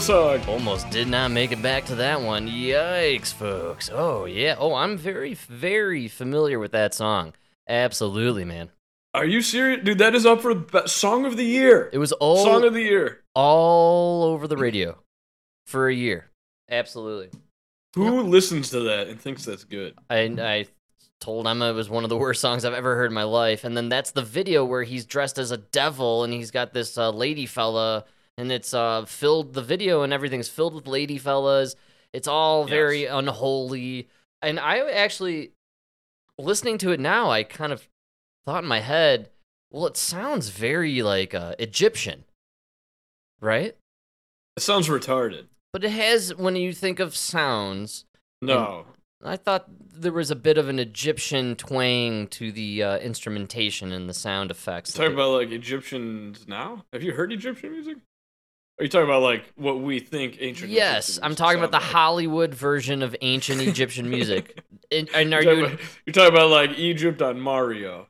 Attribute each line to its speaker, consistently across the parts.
Speaker 1: Song.
Speaker 2: Almost did not make it back to that one. Yikes, folks. Oh, yeah. Oh, I'm very, very familiar with that song. Absolutely, man.
Speaker 1: Are you serious, dude? That is up for song of the year.
Speaker 2: It was all
Speaker 1: Song of the year.
Speaker 2: all over the radio for a year. Absolutely.
Speaker 1: Who listens to that and thinks that's good?
Speaker 2: I I told Emma it was one of the worst songs I've ever heard in my life, and then that's the video where he's dressed as a devil and he's got this uh, lady fella, and it's uh filled the video and everything's filled with lady fellas. It's all very
Speaker 1: Yes.
Speaker 2: unholy, and I actually listening to it now, I kind of thought in my head, well, it sounds very like uh, Egyptian, right?
Speaker 1: It sounds retarded.
Speaker 2: But it has when you think of sounds.
Speaker 1: No.
Speaker 2: I thought there was a bit of an Egyptian twang to the uh, instrumentation and the sound effects.
Speaker 1: Talking about like Egyptians now? Have you heard Egyptian music? Are you talking about like what we think ancient?
Speaker 2: yes, I'm talking about the
Speaker 1: like?
Speaker 2: Hollywood version of ancient Egyptian music. And, and are
Speaker 1: You're talking,
Speaker 2: you?
Speaker 1: about, you're talking about like Egypt on Mario.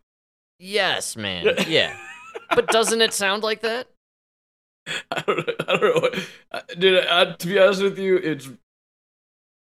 Speaker 2: Yes, man. Yeah, but doesn't it sound like that?
Speaker 1: I don't know. I don't know. Dude, I, to be honest with you, it's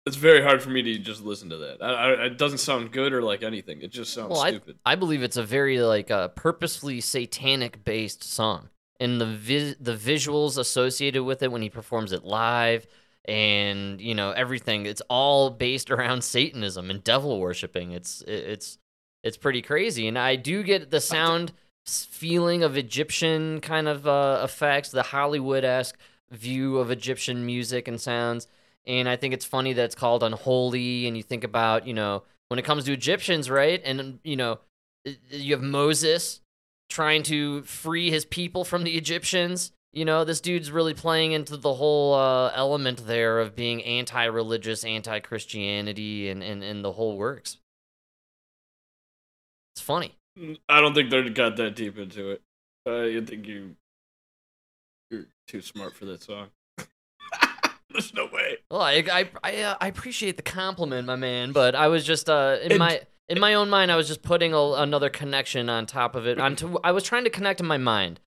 Speaker 1: it's very hard for me to just listen to that. I, I, it doesn't sound good or like anything. It just sounds
Speaker 2: Well, I,
Speaker 1: stupid.
Speaker 2: I believe it's a very like uh, purposefully satanic based song, and the vi- the visuals associated with it when he performs it live, and you know everything. It's all based around Satanism and devil worshipping. It's it's it's pretty crazy, and I do get the sound feeling of Egyptian kind of uh, effects, the Hollywood esque view of Egyptian music and sounds. And I think it's funny that it's called unholy. And you think about, you know, when it comes to Egyptians, right? And, you know, you have Moses trying to free his people from the Egyptians. You know, this dude's really playing into the whole uh, element there of being anti religious, anti Christianity, and, and, and the whole works. It's funny.
Speaker 1: I don't think they got that deep into it. I think you you're too smart for that song. There's no way.
Speaker 2: Well, I I I, uh, I appreciate the compliment, my man, but I was just uh in
Speaker 1: And-
Speaker 2: my in my own mind, I was just putting a, another connection on top of it. Onto I was trying to connect in my mind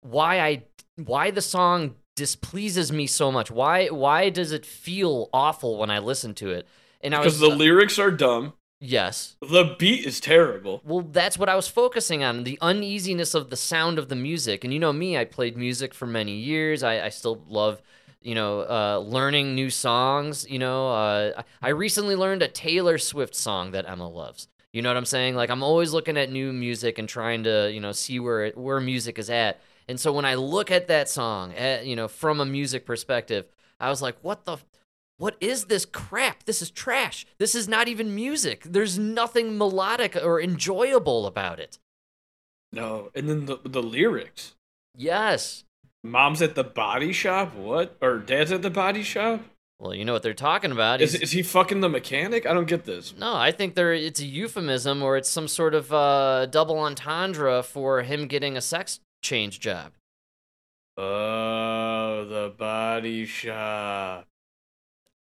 Speaker 2: why I why the song displeases me so much. Why why does it feel awful when I listen to it? And I
Speaker 1: Because
Speaker 2: was
Speaker 1: the uh, lyrics are dumb.
Speaker 2: yes.
Speaker 1: The beat is terrible.
Speaker 2: Well, that's what I was focusing on the uneasiness of the sound of the music. And you know me, I played music for many years. I, I still love, you know, uh, learning new songs. You know, uh, I recently learned a Taylor Swift song that Emma loves. You know what I'm saying? Like I'm always looking at new music and trying to, you know, see where it, where music is at. And so when I look at that song, at, you know, from a music perspective, I was like, what the. What is this crap? This is trash. This is not even music. There's nothing melodic or enjoyable about it.
Speaker 1: No, and then the the lyrics.
Speaker 2: Yes.
Speaker 1: Mom's at the body shop. What? Or dad's at the body shop?
Speaker 2: Well, you know what they're talking about.
Speaker 1: Is
Speaker 2: He's-
Speaker 1: is he fucking the mechanic? I don't get this.
Speaker 2: no, I think there it's a euphemism or it's some sort of uh, double entendre for him getting a sex change job.
Speaker 1: Oh, the body shop.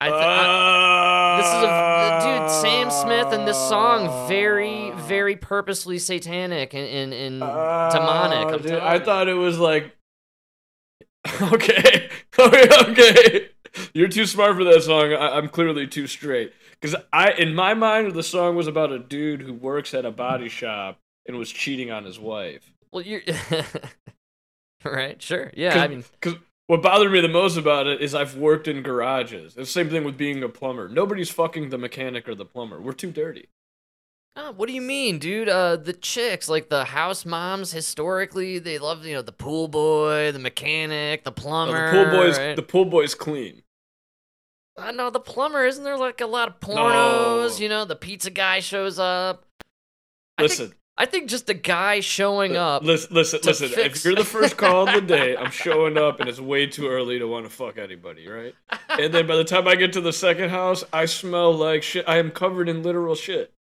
Speaker 2: I, th- I this is a dude Sam Smith and this song very very purposely satanic and and, and demonic.
Speaker 1: Oh,
Speaker 2: I'm
Speaker 1: dude,
Speaker 2: telling
Speaker 1: I
Speaker 2: you.
Speaker 1: thought it was like. Okay, oh, okay, okay. You're too smart for that song. I- I'm clearly too straight. Because I, in my mind, the song was about a dude who works at a body shop and was cheating on his wife.
Speaker 2: Well, you're right. Sure. Yeah. I mean,
Speaker 1: Because what bothered me the most about it is I've worked in garages. It's the same thing with being a plumber. Nobody's fucking the mechanic or the plumber. We're too dirty.
Speaker 2: Oh, what do you mean, dude? Uh, the chicks, like the house moms, historically, they love you know the pool boy, the mechanic, the plumber.
Speaker 1: the pool boy's
Speaker 2: right?
Speaker 1: the pool boy's clean.
Speaker 2: I know the plumber. Isn't there like a lot of pornos?
Speaker 1: No.
Speaker 2: You know, the pizza guy shows up. I
Speaker 1: Listen,
Speaker 2: think, I think just a guy showing up.
Speaker 1: listen, listen, listen.
Speaker 2: fix-
Speaker 1: If you're the first call of the day, I'm showing up, and it's way too early to want to fuck anybody, right? And then by the time I get to the second house, I smell like shit. I am covered in literal shit.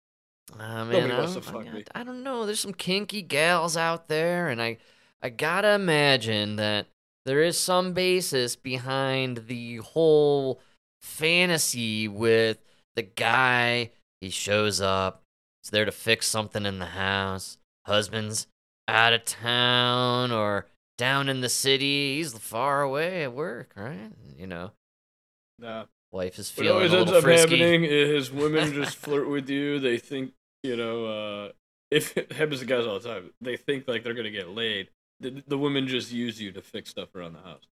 Speaker 2: Ah, man,
Speaker 1: Nobody
Speaker 2: I
Speaker 1: wants to
Speaker 2: don't,
Speaker 1: fuck
Speaker 2: I,
Speaker 1: me.
Speaker 2: I don't know. There's some kinky gals out there, and I, I gotta imagine that there is some basis behind the whole fantasy with the guy. He shows up. He's there to fix something in the house. Husband's out of town, or down in the city. He's far away at work, right? You know,
Speaker 1: Nah.
Speaker 2: wife is
Speaker 1: What
Speaker 2: feeling
Speaker 1: always
Speaker 2: a
Speaker 1: ends up
Speaker 2: frisky.
Speaker 1: happening is women just flirt with you. They think, you know, uh, if it happens to guys all the time, they think like they're gonna get laid. The, the women just use you to fix stuff around the house.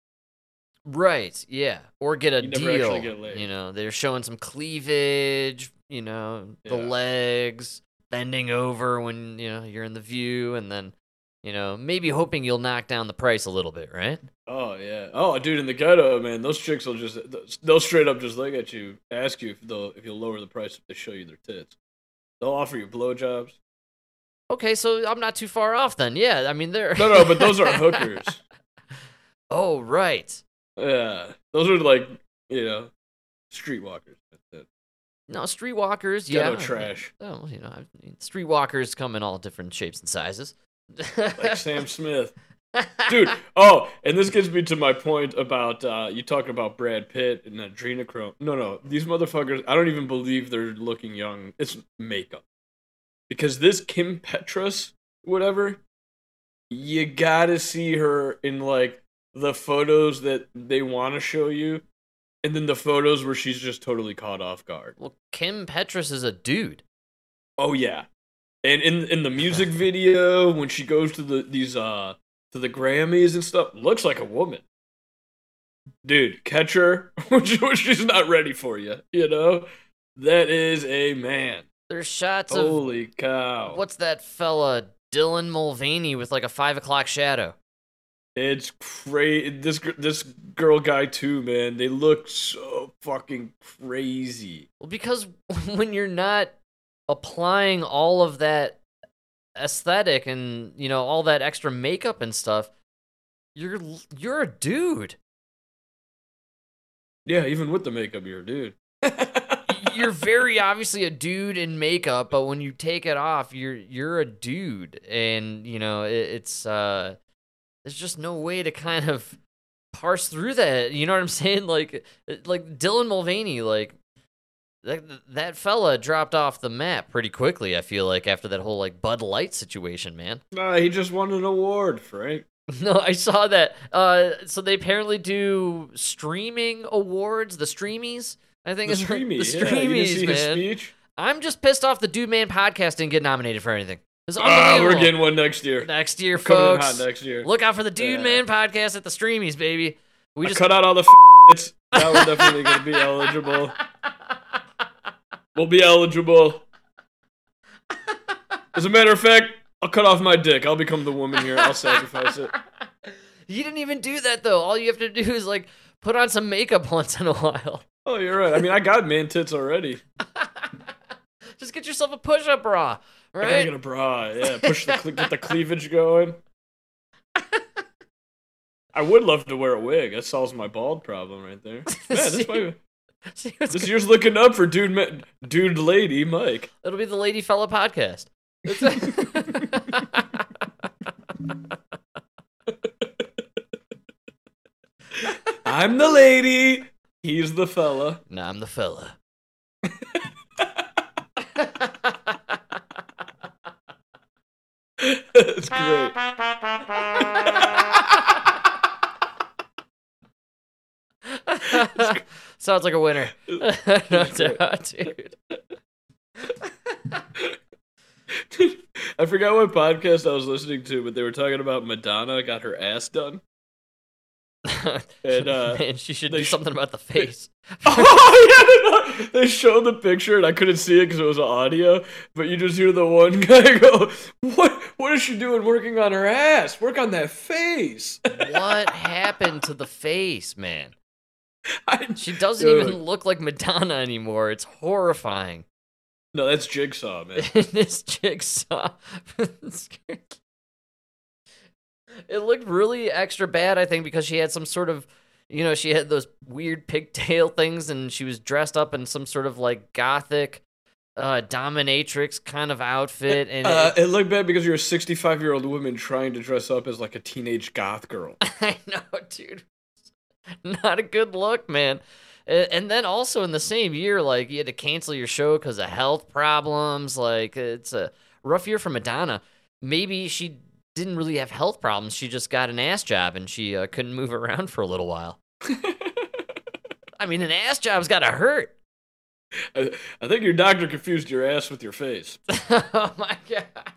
Speaker 2: Right, yeah. Or get a
Speaker 1: You never actually
Speaker 2: deal.
Speaker 1: get laid.
Speaker 2: You know, they're showing some cleavage, you know, the
Speaker 1: Yeah.
Speaker 2: legs, bending over when, you know, you're in the view and then, you know, maybe hoping you'll knock down the price a little bit, right?
Speaker 1: Oh yeah. Oh, dude, in the ghetto, man, those chicks will just they'll straight up just look at you, ask you if they'll if you'll lower the price if they show you their tits. They'll offer you blowjobs.
Speaker 2: Okay, so I'm not too far off then. Yeah, I mean they're
Speaker 1: No, no, but those are hookers.
Speaker 2: Oh, right.
Speaker 1: Yeah, those are like you know, streetwalkers.
Speaker 2: No, streetwalkers,
Speaker 1: Ghetto
Speaker 2: yeah.
Speaker 1: trash.
Speaker 2: Oh, you know, I mean, streetwalkers come in all different shapes and sizes.
Speaker 1: Like Sam Smith. Dude, oh, and this gets me to my point about uh, you talking about Brad Pitt and adrenochrome. No, no, these motherfuckers. I don't even believe they're looking young. It's makeup, because this Kim Petras, whatever, you gotta see her in like the photos that they want to show you, and then the photos where she's just totally caught off guard.
Speaker 2: well, Kim Petras is a dude.
Speaker 1: Oh yeah, and in in the music video when she goes to the these uh to the Grammys and stuff, looks like a woman. Dude, catch her when she's not ready for you. You know, that is a man.
Speaker 2: There's shots of
Speaker 1: Holy cow!
Speaker 2: what's that fella Dylan Mulvaney with like a five o'clock shadow.
Speaker 1: It's crazy. This this girl guy too, man. They look so fucking crazy.
Speaker 2: Well, because when you're not applying all of that aesthetic and you know all that extra makeup and stuff, you're you're a dude.
Speaker 1: Yeah, even with the makeup, you're a dude.
Speaker 2: You're very obviously a dude in makeup, but when you take it off, you're you're a dude, and you know it, it's uh, there's just no way to kind of parse through that. You know what I'm saying? Like like Dylan Mulvaney, like that that fella dropped off the map pretty quickly. I feel like after that whole like Bud Light situation, man.
Speaker 1: Nah, he just won an award, Frank.
Speaker 2: No, I saw that. Uh, so they apparently do streaming awards, the streamies. I think
Speaker 1: The
Speaker 2: it's
Speaker 1: streamy,
Speaker 2: the
Speaker 1: yeah.
Speaker 2: Streamies,
Speaker 1: his
Speaker 2: man.
Speaker 1: speech?
Speaker 2: I'm just pissed off the Dude Man podcast didn't get nominated for anything. It's unbelievable.
Speaker 1: we're getting one next year.
Speaker 2: next year,
Speaker 1: in
Speaker 2: folks.
Speaker 1: hot next year.
Speaker 2: Look out for the Dude
Speaker 1: Yeah.
Speaker 2: Man podcast at the streamies, baby. We
Speaker 1: I
Speaker 2: just
Speaker 1: cut out all the f***its. That we're definitely going to be eligible. We'll be eligible. As a matter of fact, I'll cut off my dick. I'll become the woman here. I'll sacrifice it.
Speaker 2: You didn't even do that though. All you have to do is like put on some makeup once in a while.
Speaker 1: Oh, you're right. I mean, I got man tits already.
Speaker 2: just get yourself a push-up bra,
Speaker 1: I
Speaker 2: right?
Speaker 1: get a bra. Yeah, push the cle- get the cleavage going. I would love to wear a wig. That solves my bald problem right there. Man, this might,
Speaker 2: See what's
Speaker 1: this
Speaker 2: go-
Speaker 1: year's looking up for dude, ma- dude, lady, Mike.
Speaker 2: It'll be the Lady Fella podcast.
Speaker 1: I'm the lady. He's the fella.
Speaker 2: nah, I'm the fella.
Speaker 1: That's great.
Speaker 2: Sounds like a winner.
Speaker 1: That's great.
Speaker 2: Dude.
Speaker 1: I forgot what podcast I was listening to, but they were talking about Madonna got her ass done. And, uh,
Speaker 2: Man, she should do
Speaker 1: sh-
Speaker 2: something about the face.
Speaker 1: oh yeah, they showed the picture and I couldn't see it because it was audio. But you just hear the one guy go, "What? What is she doing? Working on her ass? Work on that face."
Speaker 2: what happened to the face, man?
Speaker 1: I-
Speaker 2: She doesn't even look like Madonna anymore. It's horrifying.
Speaker 1: no, that's Jigsaw, man.
Speaker 2: this jigsaw. it looked really extra bad, I think, because she had some sort of, you know, she had those weird pigtail things, and she was dressed up in some sort of like gothic, uh, dominatrix kind of outfit, and
Speaker 1: Uh,
Speaker 2: it,
Speaker 1: it looked bad because you're a 65 year old woman trying to dress up as like a teenage goth girl.
Speaker 2: I know, dude. Not a good look, man. And then also in the same year, like you had to cancel your show because of health problems. Like it's a rough year for Madonna. Maybe she didn't really have health problems. She just got an ass job and she uh, couldn't move around for a little while. I mean, an ass job's got to hurt.
Speaker 1: I, I think your doctor confused your ass with your face.
Speaker 2: oh my god.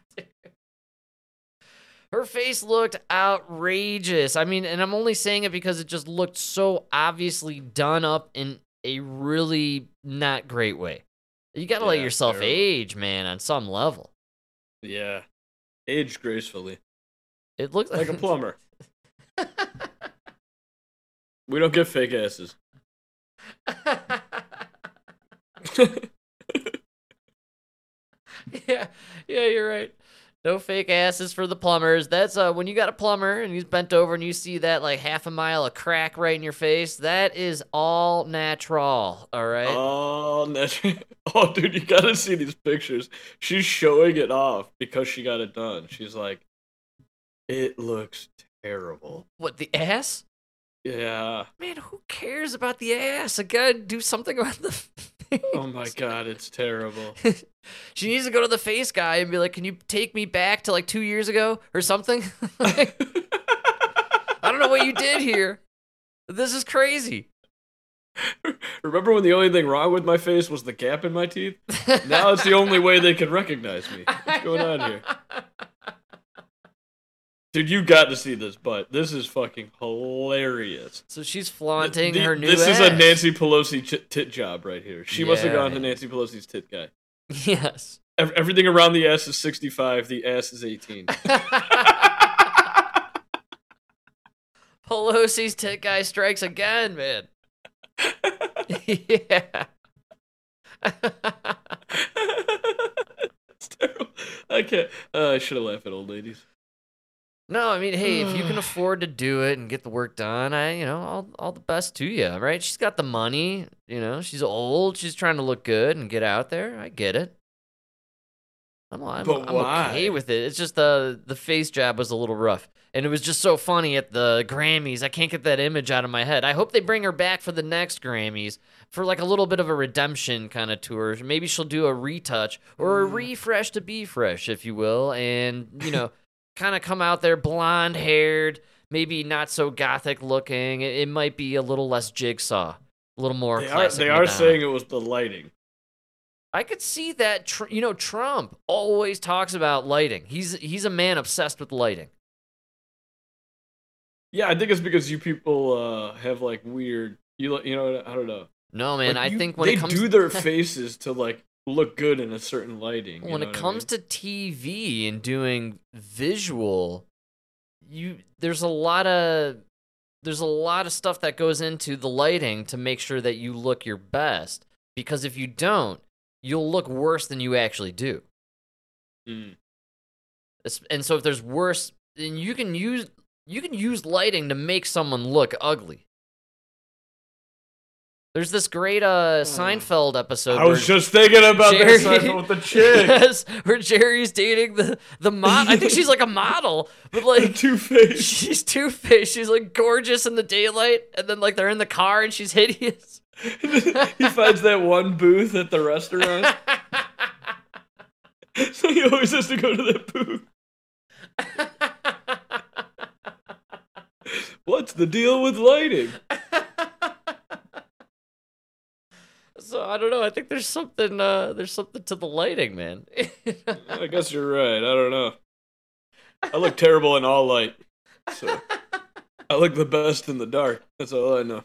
Speaker 2: Her face looked outrageous. I mean, and I'm only saying it because it just looked so obviously done up in a really not great way. You got to let yourself
Speaker 1: terrible.
Speaker 2: age, man, on some level.
Speaker 1: Yeah. Age gracefully.
Speaker 2: It looked
Speaker 1: Like a plumber. we don't get fake asses.
Speaker 2: yeah, yeah, you're right. No fake asses for the plumbers. That's uh when you got a plumber and he's bent over and you see that like half a mile of crack right in your face. That is all natural. All right.
Speaker 1: Oh, natural. oh, dude, you gotta see these pictures. She's showing it off because she got it done. She's like, it looks terrible.
Speaker 2: what the ass?
Speaker 1: Yeah.
Speaker 2: Man, who cares about the ass? I gotta do something about the.
Speaker 1: Oh my god, it's terrible.
Speaker 2: she needs to go to the face guy and be like, "Can you take me back to like two years ago or something?" Like, I don't know what you did here. This is crazy.
Speaker 1: Remember when the only thing wrong with my face was the gap in my teeth? Now it's the only way they can recognize me. What's going on here? Dude, you got to see this butt. This is fucking hilarious.
Speaker 2: So she's flaunting
Speaker 1: The-
Speaker 2: her new.
Speaker 1: This is a. Nancy Pelosi ch- tit job right here. She must have gone to. Nancy Pelosi's tit guy.
Speaker 2: Yes.
Speaker 1: Ev- Everything around the ass is 65, the ass is 18.
Speaker 2: Pelosi's tit guy strikes again, man. yeah.
Speaker 1: it's terrible. I can't. Uh, I should have laughed at old ladies.
Speaker 2: No, I mean, hey, if you can afford to do it and get the work done, I, you know, all all the best to you, right? She's got the money, you know, she's old, she's trying to look good and get out there. I get it. I'm, I'm, I'm okay with it. It's just the the face jab was a little rough, and it was just so funny at the Grammys. I can't get that image out of my head. I hope they bring her back for the next Grammys for like a little bit of a redemption kind of tour. Maybe she'll do a retouch or a
Speaker 1: Mm.
Speaker 2: refresh to be fresh, if you will, and you know, kind of come out there blonde haired, maybe not so gothic looking. It, it might be a little less jigsaw, a little more
Speaker 1: They are, they are saying it was the lighting.
Speaker 2: I could see that. Tr- you know, Trump always talks about lighting. He's he's a man obsessed with lighting.
Speaker 1: Yeah, I think it's because you people uh, have like weird. You you know I don't know.
Speaker 2: No, man.
Speaker 1: Like,
Speaker 2: I
Speaker 1: you-
Speaker 2: think when
Speaker 1: they
Speaker 2: it comes
Speaker 1: do their faces to like look good in a certain lighting.
Speaker 2: when it
Speaker 1: what I
Speaker 2: comes
Speaker 1: mean?
Speaker 2: to TV and doing visual, you there's a lot of there's a lot of stuff that goes into the lighting to make sure that you look your best. Because if you don't, you'll look worse than you actually do.
Speaker 1: Mm.
Speaker 2: And so if there's worse, then you can use you can use lighting to make someone look ugly. There's this great uh Seinfeld episode.
Speaker 1: I was just thinking about
Speaker 2: Jerry-
Speaker 1: this Seinfeld with the chick,
Speaker 2: yes, where Jerry's dating the the mod. I think she's like a model, but like
Speaker 1: two face.
Speaker 2: she's two faced. She's like gorgeous in the daylight, and then like they're in the car and she's hideous.
Speaker 1: he finds that one booth at the restaurant, so he always has to go to that booth. What's the deal with lighting?
Speaker 2: So I don't know. I think there's something. uh There's something to the lighting, man.
Speaker 1: I guess you're right. I don't know. I look terrible in all light, so I look the best in the dark. That's all I know.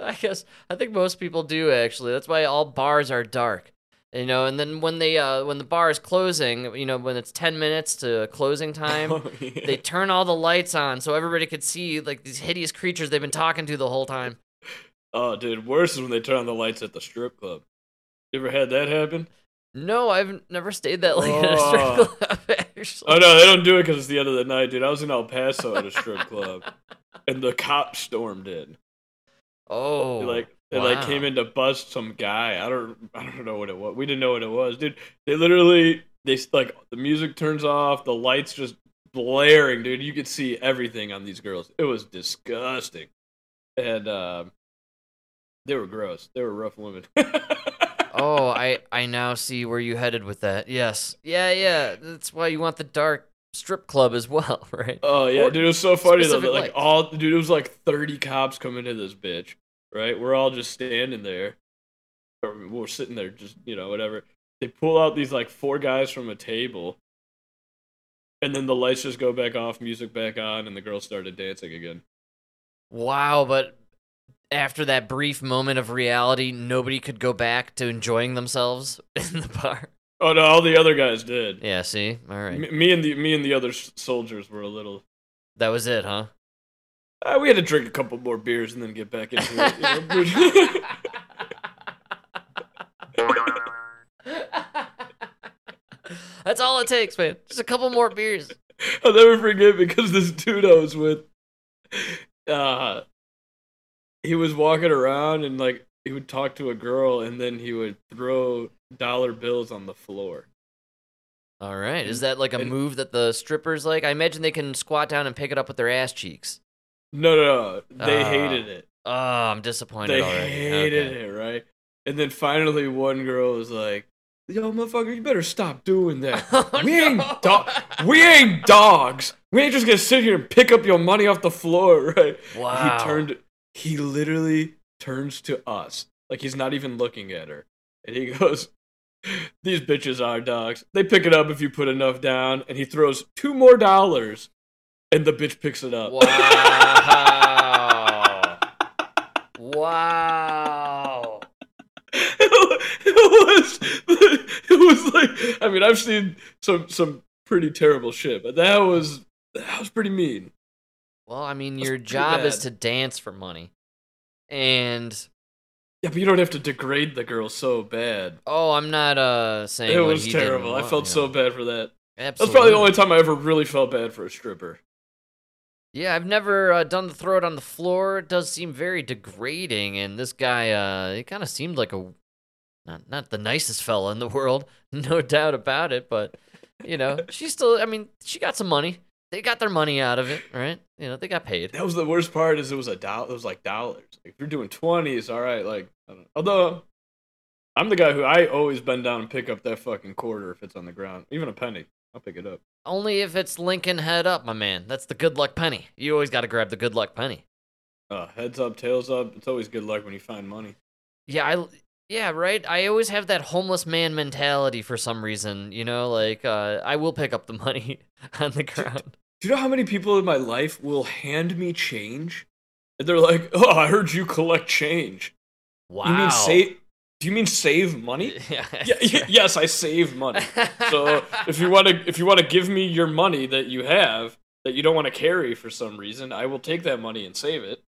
Speaker 2: I guess I think most people do actually. That's why all bars are dark. You know, and then when they uh when the bar is closing, you know, when it's 10 minutes to closing time,
Speaker 1: Oh, yeah.
Speaker 2: they turn all the lights on so everybody could see like these hideous creatures they've been talking to the whole time.
Speaker 1: Oh, dude, worse is when they turn on the lights at the strip club. You ever had that happen?
Speaker 2: No, I've never stayed that late at a strip
Speaker 1: Oh.
Speaker 2: club actually.
Speaker 1: Oh no, they don't do it because it's the end of the night, dude. I was in El Paso at a strip club, and the cops stormed in.
Speaker 2: Oh.
Speaker 1: They like they like
Speaker 2: wow.
Speaker 1: came in to bust some guy. I don't I don't know what it was. We didn't know what it was, dude. They literally they s- like the music turns off, the lights just blaring, dude. You could see everything on these girls. It was disgusting, and um, they were gross. They were rough women.
Speaker 2: Oh, I I now see where you headed with that. Yes. Yeah, yeah. That's why you want the dark strip club as well, right?
Speaker 1: Oh yeah,
Speaker 2: Or
Speaker 1: dude, it was so funny though. That, like
Speaker 2: lights.
Speaker 1: all, dude, it was like thirty cops coming to this bitch. Right, we're all just standing there, or we're sitting there, just you know, whatever. They pull out these like four guys from a table, and then the lights just go back off, music back on, and the girls started dancing again.
Speaker 2: Wow, but after that brief moment of reality, nobody could go back to enjoying themselves in the bar.
Speaker 1: Oh no, all the other guys did.
Speaker 2: Yeah, see? All right.
Speaker 1: Me, me and the me and the other soldiers were a little.
Speaker 2: That was it, huh?
Speaker 1: Uh, we had to drink a couple more beers and then get back into it.
Speaker 2: That's all it takes, man. Just a couple more beers.
Speaker 1: I'll never forget because this dude I was with, uh, he was walking around and like he would talk to a girl and then he would throw dollar bills on the floor.
Speaker 2: All right. Is that like a
Speaker 1: And-
Speaker 2: move that the strippers like? I imagine they can squat down and pick it up with their ass cheeks.
Speaker 1: No, no, no. They
Speaker 2: Ah,
Speaker 1: hated it.
Speaker 2: Oh, I'm disappointed
Speaker 1: They
Speaker 2: already.
Speaker 1: hated
Speaker 2: Okay.
Speaker 1: it, right? And then finally, one girl was like, "Yo, motherfucker, you better stop doing that.
Speaker 2: Oh,
Speaker 1: we ain't
Speaker 2: no.
Speaker 1: do- we ain't dogs. We ain't just gonna sit here and pick up your money off the floor, right?"
Speaker 2: Wow.
Speaker 1: He turned. He literally turns to us, like he's not even looking at her, and he goes, "These bitches are dogs. They pick it up if you put enough down." And he throws two more dollars, and the bitch picks it up.
Speaker 2: Wow. wow.
Speaker 1: it was it was like I mean I've seen some some pretty terrible shit, but that was that was pretty mean.
Speaker 2: Well, I mean,
Speaker 1: That's
Speaker 2: your job is to dance for money. And
Speaker 1: Yeah, but you don't have to degrade the girl so bad.
Speaker 2: oh, I'm not uh saying
Speaker 1: It was terrible. I felt
Speaker 2: you
Speaker 1: so bad for that. That's probably the only time I ever really felt bad for a stripper.
Speaker 2: Yeah, I've never uh, done the throw it on the floor. It does seem very degrading, and this guy, uh, he kind of seemed like a not not the nicest fella in the world, no doubt about it. But you know, she still, I mean, she got some money. They got their money out of it, right? You know, they got paid.
Speaker 1: That was the worst part. Is it was a dollar. It was like dollars. Like if you're doing twenties, all right. Like I don't, although I'm the guy who I always bend down and pick up that fucking quarter if it's on the ground, even a penny. I'll pick it up.
Speaker 2: Only if it's Lincoln head up, my man. That's the good luck penny. You always got to grab the good luck penny.
Speaker 1: Uh, heads up, tails up. It's always good luck when you find money.
Speaker 2: Yeah, I yeah, right. I always have that homeless man mentality for some reason. You know, like uh, I will pick up the money on the ground.
Speaker 1: Do you know how many people in my life will hand me change? And they're like, "Oh, I heard you collect change.
Speaker 2: Wow.
Speaker 1: You mean save? Do you mean save money?
Speaker 2: Yeah.
Speaker 1: y- yes, I save money. So if you want to, if you want to give me your money that you have that you don't want to carry for some reason, I will take that money and save it.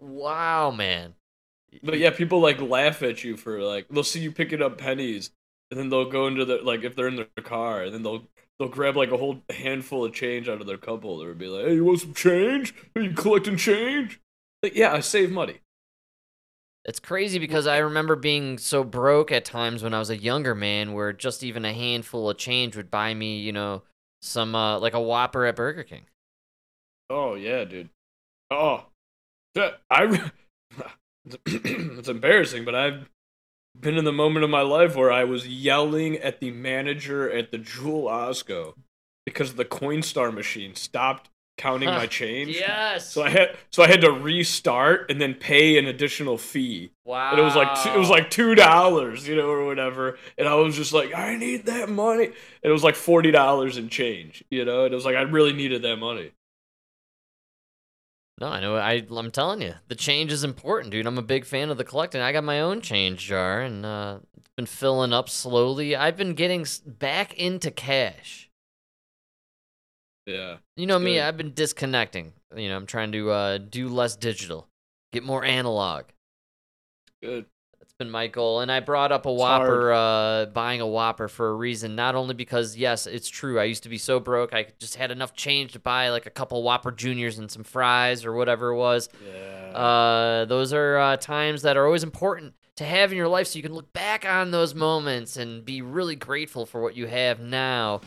Speaker 2: wow, man.
Speaker 1: But yeah, people like laugh at you for like they'll see you picking up pennies, and then they'll go into the like if they're in their car, and then they'll they'll grab like a whole handful of change out of their cup holder and be like, "Hey, you want some change? Are you collecting change?" Like, yeah, I save money.
Speaker 2: It's crazy because I remember being so broke at times when I was a younger man, where just even a handful of change would buy me, you know, some uh, like a Whopper at Burger King.
Speaker 1: Oh yeah, dude. Oh, I. re- it's embarrassing, but I've been in the moment of my life where I was yelling at the manager at the Jewel Osco because the Coinstar machine stopped counting my change.
Speaker 2: Yes.
Speaker 1: So I had so I had to restart and then pay an additional fee.
Speaker 2: wow.
Speaker 1: And it was like two, it was like two dollars, you know, or whatever. And I was just like, I need that money. And it was like forty dollars in change, you know. And it was like I really needed that money.
Speaker 2: No, I know. I I'm telling you, the change is important, dude. I'm a big fan of the collecting. I got my own change jar, and uh, it's been filling up slowly. I've been getting back into cash.
Speaker 1: Yeah.
Speaker 2: You know me,
Speaker 1: Good.
Speaker 2: I've been disconnecting. You know, I'm trying to uh, do less digital, get more analog.
Speaker 1: Good.
Speaker 2: That's been my goal. And I brought up a
Speaker 1: It's
Speaker 2: Whopper, uh, buying a Whopper for a reason. Not only because, yes, it's true. I used to be so broke, I just had enough change to buy like a couple Whopper Juniors and some fries or whatever it was.
Speaker 1: Yeah.
Speaker 2: Uh, those are uh, times that are always important to have in your life so you can look back on those moments and be really grateful for what you have now.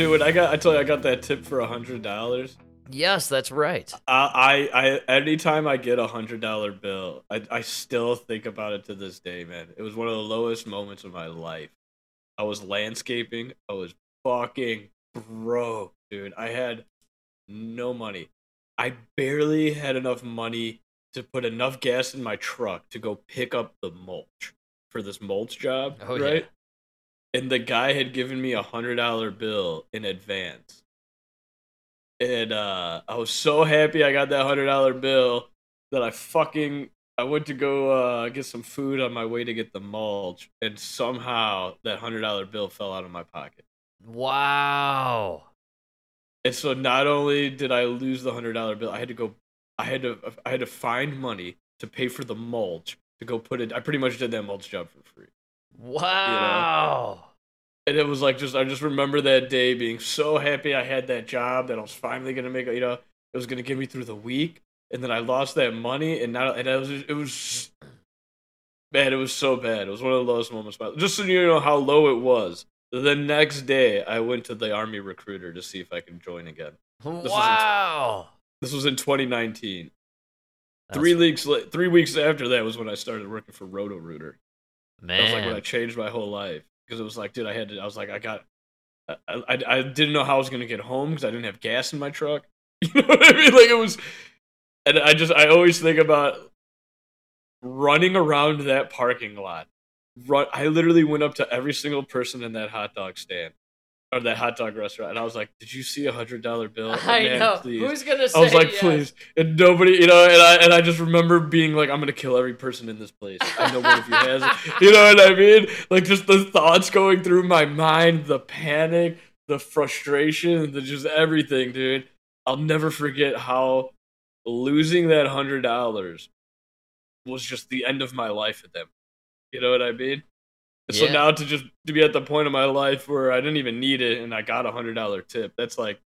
Speaker 1: Dude, I got I told you I got that tip for a hundred dollars.
Speaker 2: Yes, that's right.
Speaker 1: I, I I anytime I get a hundred dollar bill, I I still think about it to this day, man. It was one of the lowest moments of my life. I was landscaping. I was fucking broke, dude. I had no money. I barely had enough money to put enough gas in my truck to go pick up the mulch for this mulch job,
Speaker 2: Oh, yeah.
Speaker 1: And the guy had given me a hundred dollar bill in advance. And uh I was so happy I got that hundred dollar bill that I fucking I went to go uh get some food on my way to get the mulch and somehow that hundred dollar bill fell out of my pocket.
Speaker 2: Wow.
Speaker 1: And so not only did I lose the hundred dollar bill, I had to go I had to I had to find money to pay for the mulch to go put it I pretty much did that mulch job for free.
Speaker 2: Wow.
Speaker 1: And it was like just I just remember that day being so happy I had that job that I was finally gonna make it, you know, it was gonna get me through the week. And then I lost that money and now and it was it was man, it was so bad. It was one of the lowest moments my. Just so you know how low it was. The next day I went to the army recruiter to see if I could join again. was in-
Speaker 2: Wow.
Speaker 1: This was in 2019.
Speaker 2: That's-
Speaker 1: three weeks three weeks after that was when I started working for Roto Rooter. That was like when I changed my whole life because it was like, dude, I had to. I was like, I got. I, I, I didn't know how I was gonna get home because I didn't have gas in my truck. You know what I mean? Like it was, and I just I always think about running around that parking lot. Run. I literally went up to every single person in that hot dog stand or that hot dog restaurant, and I was like, "Did you see a hundred dollar bill?"
Speaker 2: I
Speaker 1: Man,
Speaker 2: know.
Speaker 1: please."
Speaker 2: Who's gonna say
Speaker 1: I was like,
Speaker 2: yes?
Speaker 1: please, and nobody, you know, and I and I just remember being like, I'm gonna kill every person in this place. I know one of you has, it. you know what I mean? Like just the thoughts going through my mind, the panic, the frustration, the just everything, dude. I'll never forget how losing that hundred dollars was just the end of my life at them. You know what I mean? And so
Speaker 2: Yeah.
Speaker 1: now to just to be at the point of my life where I didn't even need it and I got a hundred dollar tip, that's like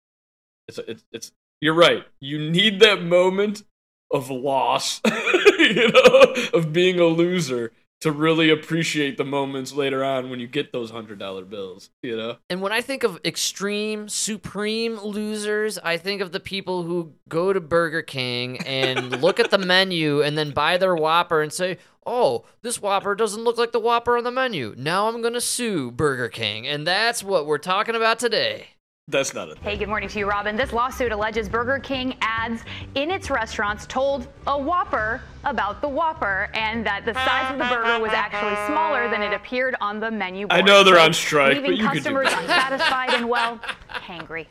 Speaker 1: it's it's it's you're right. You need that moment of loss, you know, of being a loser to really appreciate the moments later on when you get those hundred dollar bills, you know?
Speaker 2: And when I think of extreme, supreme losers, I think of the people who go to Burger King and look at the menu and then buy their Whopper and say, Oh, this Whopper doesn't look like the Whopper on the menu. Now I'm to sue Burger King. And that's what we're talking about today.
Speaker 1: That's not a
Speaker 3: Hey, good morning to you, Robin. This lawsuit alleges Burger King ads in its restaurants told a Whopper about the Whopper and that the size of the burger was actually smaller than it appeared on the menu board.
Speaker 1: I know they're on strike,
Speaker 3: leaving
Speaker 1: but you could do
Speaker 3: customers unsatisfied and, well, hangry.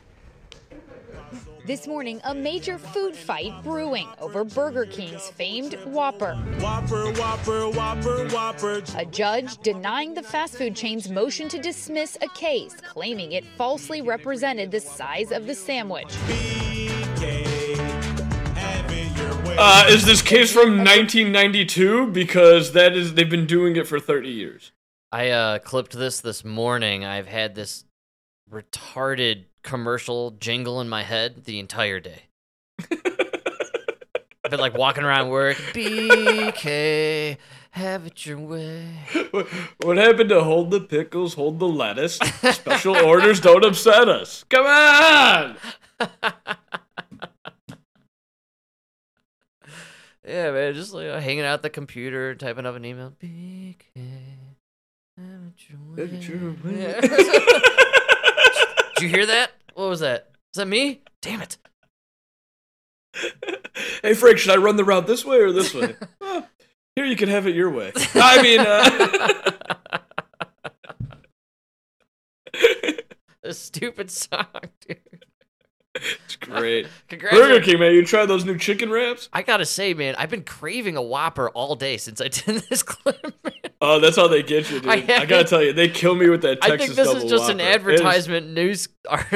Speaker 4: This morning, a major food fight brewing over Burger King's famed Whopper.
Speaker 5: Whopper, Whopper, Whopper, Whopper.
Speaker 4: A judge denying the fast food chain's motion to dismiss a case, claiming it falsely represented the size of the sandwich.
Speaker 5: BK, have it your way.
Speaker 1: Uh, is this case from 1992? Because that is they've been doing it for 30 years.
Speaker 2: I uh, clipped this this morning. I've had this retarded commercial jingle in my head the entire day. I've been like walking around work. BK, have it your way.
Speaker 1: What- happened to hold the pickles, hold the lettuce? Special orders don't upset us. Come on.
Speaker 2: Yeah, man, just like hanging out at the computer, typing up an email. BK, have it your way.
Speaker 1: Have it your way.
Speaker 2: Did you hear that? What was that? Is that me? Damn it.
Speaker 1: hey Frank, should I run the route this way or this way? Well, here you can have it your way. I mean, uh,
Speaker 2: A stupid song, dude.
Speaker 1: It's great. Burger King, man, you tried those new chicken wraps?
Speaker 2: I gotta say, man, I've been craving a Whopper all day since I did this clip. Man.
Speaker 1: Oh, that's how they get you, dude.
Speaker 2: I
Speaker 1: I, gotta tell you, they kill me with that Texas
Speaker 2: I think this is just an
Speaker 1: Whopper. Is-
Speaker 2: advertisement news.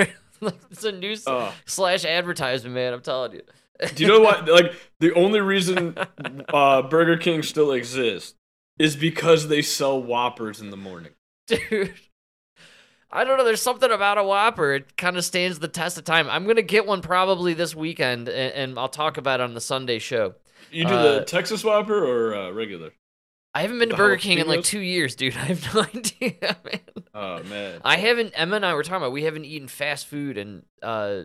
Speaker 2: it's a news
Speaker 1: Oh.
Speaker 2: slash advertisement, man. I'm telling you.
Speaker 1: Do you know what? Like the only reason uh, Burger King still exists is because they sell Whoppers in the morning.
Speaker 2: dude. I don't know. There's something about a Whopper. It kind of stands the test of time. I'm gonna get one probably this weekend, and, and I'll talk about it on the Sunday show.
Speaker 1: You do
Speaker 2: Uh,
Speaker 1: the Texas Whopper or uh, regular?
Speaker 2: I haven't been to Burger King in like two years, dude. I have no idea, man.
Speaker 1: Oh man.
Speaker 2: I haven't. Emma and I were talking about we haven't eaten fast food in uh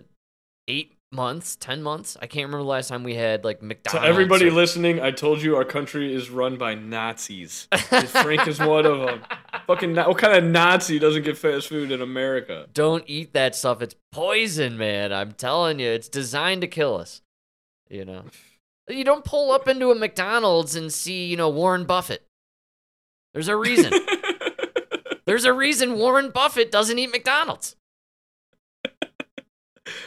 Speaker 2: eight months, ten months. I can't remember the last time we had like McDonald's.
Speaker 1: To everybody
Speaker 2: or-
Speaker 1: listening, I told you our country is run by Nazis. Frank is one of them. Fucking what kind of Nazi doesn't get fast food in America?
Speaker 2: Don't eat that stuff. It's poison, man. I'm telling you, it's designed to kill us. You know, you don't pull up into a McDonald's and see, you know, Warren Buffett. There's a reason. There's a reason Warren Buffett doesn't eat McDonald's.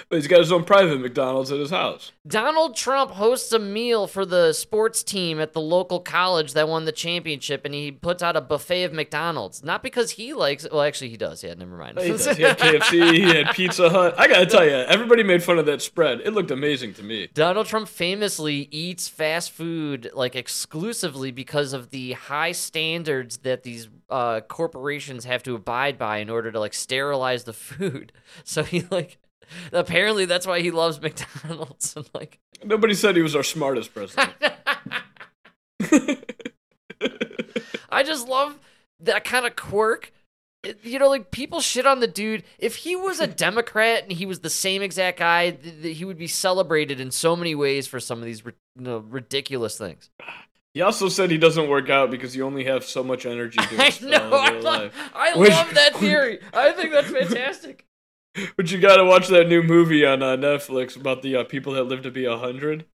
Speaker 1: But he's got his own private McDonald's at his house.
Speaker 2: Donald Trump hosts a meal for the sports team at the local college that won the championship, and he puts out a buffet of McDonald's. Not because he likes. Well, actually, he does. Yeah, never mind.
Speaker 1: He, he had KFC, he had Pizza Hut. I gotta tell you, everybody made fun of that spread. It looked amazing to me.
Speaker 2: Donald Trump famously eats fast food like exclusively because of the high standards that these uh, corporations have to abide by in order to like sterilize the food. So he like apparently that's why he loves McDonald's and like
Speaker 1: Nobody said he was our smartest president.
Speaker 2: I just love that kind of quirk. It- You know, like people shit on the dude. If he was a Democrat and he was the same exact guy, th- th- he would be celebrated in so many ways for some of these ri- you know, ridiculous things.
Speaker 1: he also said he doesn't work out because you only have so much energy to
Speaker 2: I know. I, love. I
Speaker 1: Which-
Speaker 2: love that theory. I think that's fantastic.
Speaker 1: But you gotta watch that new movie on uh, Netflix about the uh, people that live to be a hundred.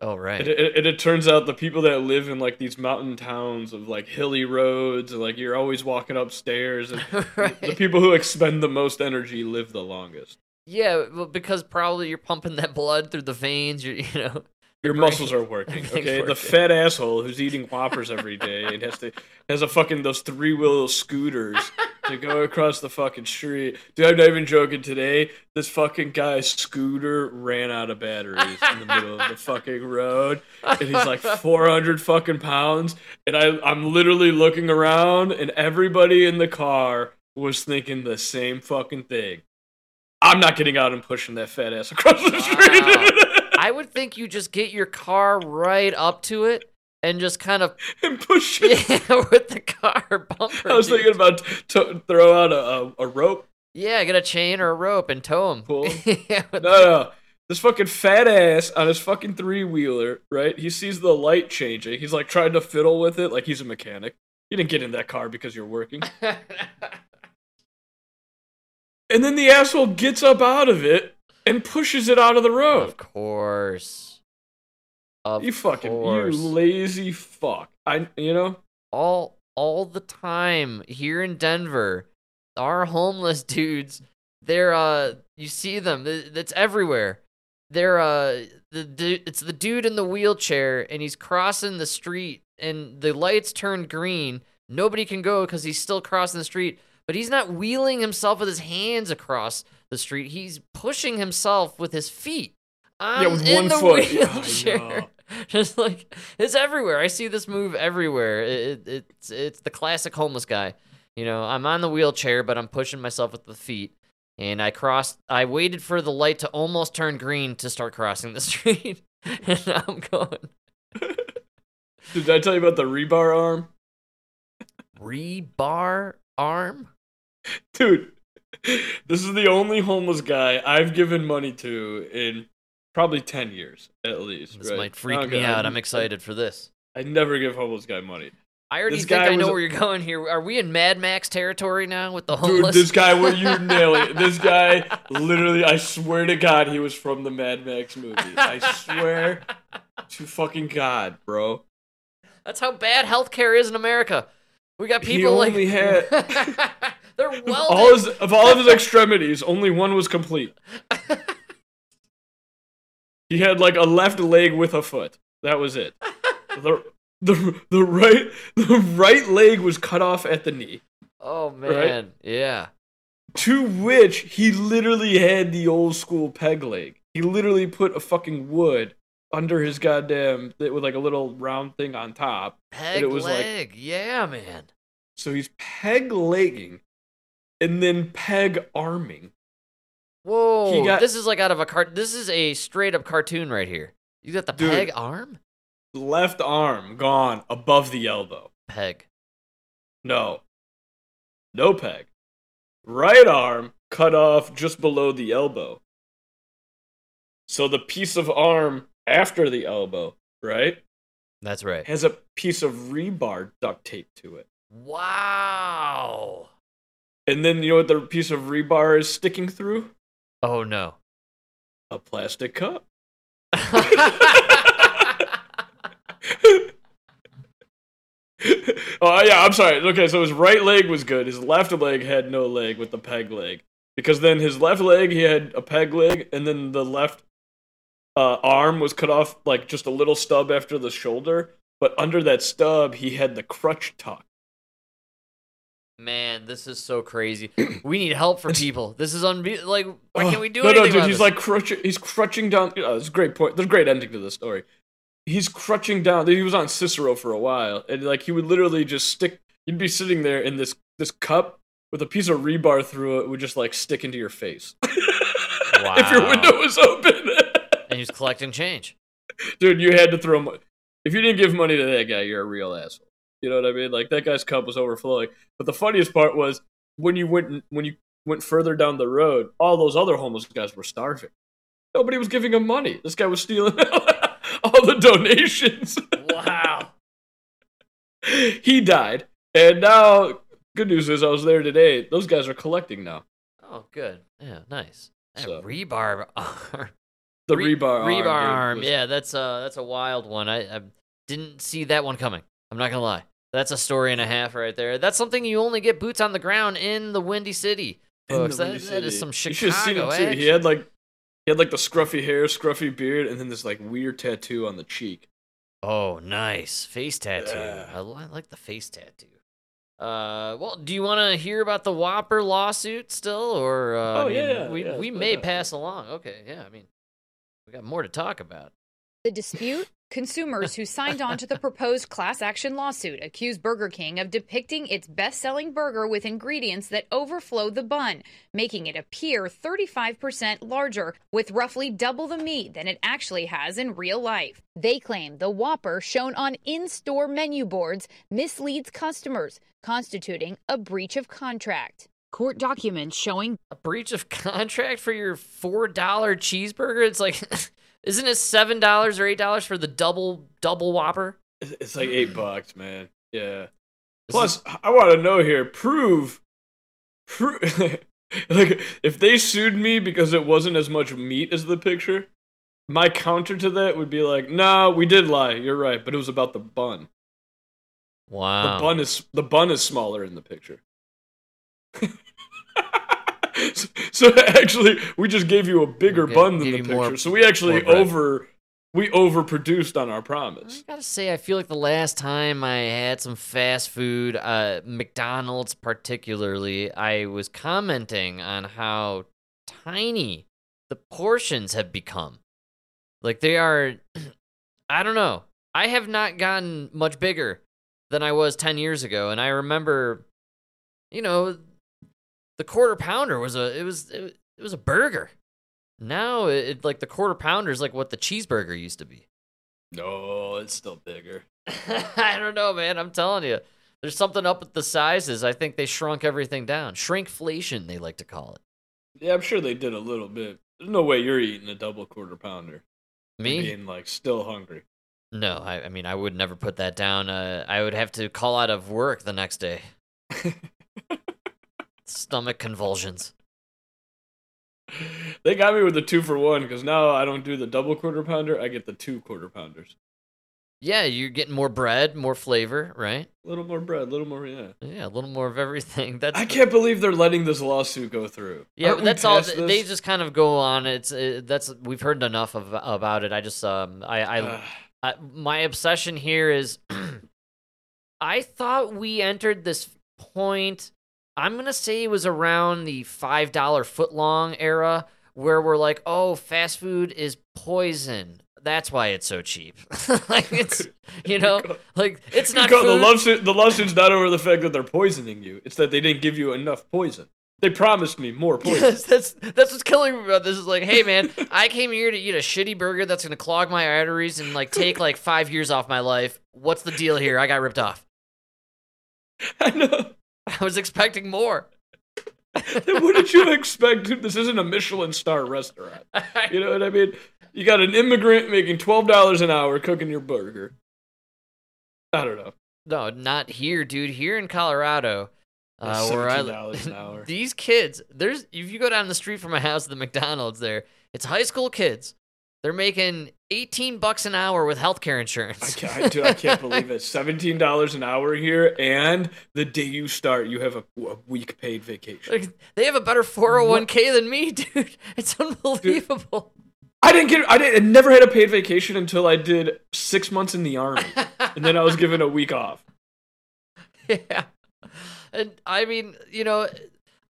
Speaker 2: Oh
Speaker 1: And
Speaker 2: right.
Speaker 1: it, it, it turns out the people that live in like these mountain towns of like hilly roads, and like you're always walking upstairs, and the people who expend the most energy live the longest.
Speaker 2: Yeah, well, because probably you're pumping that blood through the veins. You, you know.
Speaker 1: Your
Speaker 2: brain-
Speaker 1: muscles are working. Okay, the fat asshole who's eating Whoppers every day and has to has a fucking those three wheel scooters to go across the fucking street. Dude, I'm not even joking. Today, this fucking guy's scooter ran out of batteries in the middle of the fucking road, and he's like 400 fucking pounds. And I I'm literally looking around, and everybody in the car was thinking the same fucking thing. I'm not getting out and pushing that fat ass across the street.
Speaker 2: I would think you just get your car right up to it and just kind of
Speaker 1: and push it.
Speaker 2: yeah, with the car bumper.
Speaker 1: I was
Speaker 2: dude.
Speaker 1: thinking about to throw out a, a, a rope.
Speaker 2: Yeah, get a chain or a rope and tow him.
Speaker 1: Pull.
Speaker 2: yeah,
Speaker 1: No, no. This fucking fat ass on his fucking three wheeler, right? He sees the light changing. He's like trying to fiddle with it, like he's a mechanic. You didn't get in that car because you're working. And then the asshole gets up out of it and pushes it out of the road.
Speaker 2: of course. Of
Speaker 1: You fucking
Speaker 2: course.
Speaker 1: you lazy fuck. I you know
Speaker 2: all all the time here in Denver. Our homeless dudes, they're uh you see them. That's everywhere. They're uh the du- it's the dude in the wheelchair and he's crossing the street and the lights turn green. Nobody can go cuz he's still crossing the street, but he's not wheeling himself with his hands across the street. He's pushing himself with his feet.
Speaker 1: Yeah,
Speaker 2: on-
Speaker 1: with one
Speaker 2: the
Speaker 1: foot.
Speaker 2: Wheelchair.
Speaker 1: know.
Speaker 2: Just like it's everywhere. I see this move everywhere. It, it, it's it's the classic homeless guy. You know, I'm on the wheelchair, but I'm pushing myself with the feet. And I crossed. I waited for the light to almost turn green to start crossing the street, and now I'm going
Speaker 1: Did I tell you about the rebar arm?
Speaker 2: rebar arm.
Speaker 1: Dude, this is the only homeless guy I've given money to in probably 10 years at least.
Speaker 2: This
Speaker 1: right?
Speaker 2: might freak
Speaker 1: Okay,
Speaker 2: me out.
Speaker 1: I'm-
Speaker 2: I'm excited for this.
Speaker 1: I never give homeless guy money.
Speaker 2: I already
Speaker 1: This
Speaker 2: think
Speaker 1: guy
Speaker 2: I know
Speaker 1: was-
Speaker 2: where you're going here. Are we in Mad Max territory now with the homeless?
Speaker 1: Dude, this guy, what you nail it. This guy, literally, I swear to God, he was from the Mad Max movie. I swear to fucking God, bro.
Speaker 2: That's how bad healthcare is in America. We got
Speaker 1: He
Speaker 2: people like
Speaker 1: only had-
Speaker 2: they're well.
Speaker 1: all his, of all of his extremities, only one was complete. He had like a left leg with a foot. That was it. The, the, the right the right leg was cut off at the knee.
Speaker 2: oh man, yeah.
Speaker 1: To which he literally had the old school peg leg. He literally put a fucking wood under his goddamn with like a little round thing on top.
Speaker 2: Peg
Speaker 1: it was like-
Speaker 2: leg, yeah, man.
Speaker 1: So he's peg legging and then peg arming.
Speaker 2: Whoa,
Speaker 1: got-
Speaker 2: this is like out of a cart. This is a straight up cartoon right here. You got the
Speaker 1: Dude.
Speaker 2: peg arm.
Speaker 1: Left arm gone above the elbow.
Speaker 2: Peg.
Speaker 1: No. No peg. Right arm cut off just below the elbow. So the piece of arm after the elbow, right,
Speaker 2: That's right.
Speaker 1: has a piece of rebar duct taped to it.
Speaker 2: Wow.
Speaker 1: And then you know what the piece of rebar is sticking through?
Speaker 2: Oh no.
Speaker 1: A plastic cup. oh yeah, I'm sorry. Okay, so his right leg was good. His left leg had no leg with the peg leg. Because then his left leg he had a peg leg, and then the left uh, arm was cut off like just a little stub after the shoulder. But under that stub, he had the crutch tuck.
Speaker 2: Man, this is so crazy. We need help for people. This is unbe like why can't we do it?
Speaker 1: no,
Speaker 2: anything?
Speaker 1: No, dude, he's
Speaker 2: this?
Speaker 1: like crutching. He's crutching down. Oh, it's a great point. There's a great ending to the story. He's crutching down. He was on Cicero for a while, and like he would literally just stick. You'd be sitting there, in this this cup with a piece of rebar through it would just like stick into your face. if your window was open,
Speaker 2: and he's collecting change.
Speaker 1: dude, you had to throw. Mo- if you didn't give money to that guy, you're a real asshole. You know what I mean? Like that guy's cup was overflowing. But the funniest part was when you went when you went further down the road, all those other homeless guys were starving. Nobody was giving him money. This guy was stealing all the donations.
Speaker 2: Wow.
Speaker 1: he died, and now good news is I was there today. Those guys are collecting now.
Speaker 2: Oh, good. Yeah, nice. That
Speaker 1: So-
Speaker 2: rebar arm.
Speaker 1: The
Speaker 2: Re-
Speaker 1: rebar arm,
Speaker 2: rebar arm.
Speaker 1: was-
Speaker 2: Yeah, that's uh that's a wild one. I, I didn't see that one coming. I'm not gonna lie. That's a story and a half right there. That's something you only get boots on the ground in the Windy City,
Speaker 1: in the
Speaker 2: folks. That,
Speaker 1: Windy
Speaker 2: that is
Speaker 1: City.
Speaker 2: some
Speaker 1: You should have seen
Speaker 2: Chicago
Speaker 1: him too. He had like he had like the scruffy hair, scruffy beard, and then this like weird tattoo on the cheek.
Speaker 2: Oh, nice face tattoo.
Speaker 1: Yeah.
Speaker 2: I, I like the face tattoo. Uh, well, do you want to hear about the Whopper lawsuit still, or uh, I
Speaker 1: Oh,
Speaker 2: mean,
Speaker 1: yeah,
Speaker 2: we
Speaker 1: yeah,
Speaker 2: we may pass along. Okay, yeah, I mean, we got more to talk about.
Speaker 4: The dispute? Consumers who signed on to the proposed class action lawsuit accuse Burger King of depicting its best selling burger with ingredients that overflow the bun, making it appear 35% larger, with roughly double the meat than it actually has in real life. They claim the Whopper shown on in store menu boards misleads customers, constituting a breach of contract. Court documents showing
Speaker 2: A breach of contract for your four dollar cheeseburger? It's like, isn't it seven dollars or eight dollars for the double double Whopper?
Speaker 1: It's like eight bucks, man. Yeah. Plus, I want to know here. Prove, prove. like, if they sued me because it wasn't as much meat as the picture, my counter to that would be like, "No, we did lie. You're right, but it was about the bun.
Speaker 2: Wow.
Speaker 1: The bun is the bun is smaller in the picture." so, so actually, we just gave you a bigger
Speaker 2: Okay,
Speaker 1: bun than the
Speaker 2: you more-
Speaker 1: picture. so we actually over we overproduced on our promise.
Speaker 2: I gotta say, I feel like the last time I had some fast food, uh, McDonald's particularly, I was commenting on how tiny the portions have become. Like they are, I don't know. I have not gotten much bigger than I was 10 years ago. And I remember, you know, the quarter pounder was a, it was, it, it was a burger. Now it, like the quarter pounder is like what the cheeseburger used to be.
Speaker 1: No, it's still bigger.
Speaker 2: I don't know, man. I'm telling you. There's something up with the sizes. I think they shrunk everything down. Shrinkflation, they like to call it.
Speaker 1: Yeah, I'm sure they did a little bit. There's no way you're eating a double quarter pounder.
Speaker 2: Me?
Speaker 1: Being like still hungry.
Speaker 2: No, I, I mean, I would never put that down. Uh, I would have to call out of work the next day. Stomach convulsions.
Speaker 1: they got me with the two for one because now I don't do the double quarter pounder. I get the two quarter pounders.
Speaker 2: Yeah, you're getting more bread, more flavor, right?
Speaker 1: A little more bread, a little more, yeah.
Speaker 2: Yeah, a little more of everything. That's
Speaker 1: I can't believe they're letting this lawsuit go through.
Speaker 2: Yeah,
Speaker 1: Aren't
Speaker 2: that's all.
Speaker 1: past
Speaker 2: They just kind of go on. It's uh, that's we've heard enough of about it. I just um I I. I, my obsession here is I thought we entered this point I'm going to say it was around the $5 footlong era where we're like, "Oh, fast food is poison. That's why it's so cheap." like it's you know, like it's not
Speaker 1: Because the
Speaker 2: food.
Speaker 1: lawsuit, the lawsuit's not over the fact that they're poisoning you. It's that they didn't give you enough poison. They promised me more poison.
Speaker 2: Yes, that's that's what's killing me about this. Is like, hey man, I came here to eat a shitty burger that's gonna clog my arteries and like take like five years off my life. What's the deal here? I got ripped off.
Speaker 1: I know.
Speaker 2: I was expecting more.
Speaker 1: Then what did you expect? This isn't a Michelin star restaurant. You know what I mean? You got an immigrant making twelve dollars an hour cooking your burger. I don't know.
Speaker 2: No, not here, dude. Here in Colorado, uh, where I li-
Speaker 1: $17 an hour.
Speaker 2: these kids, there's if you go down the street from my house to the McDonald's there, it's high school kids. They're making 18 bucks an hour with healthcare insurance.
Speaker 1: I can't, I, dude, I can't believe it. Seventeen dollars an hour here, and the day you start, you have a, a week paid vacation.
Speaker 2: Like, they have a better 401k than me, dude. It's unbelievable.
Speaker 1: I didn't get. I didn't. I never had a paid vacation until I did six months in the army, and then I was given a week off.
Speaker 2: yeah. And I mean, you know,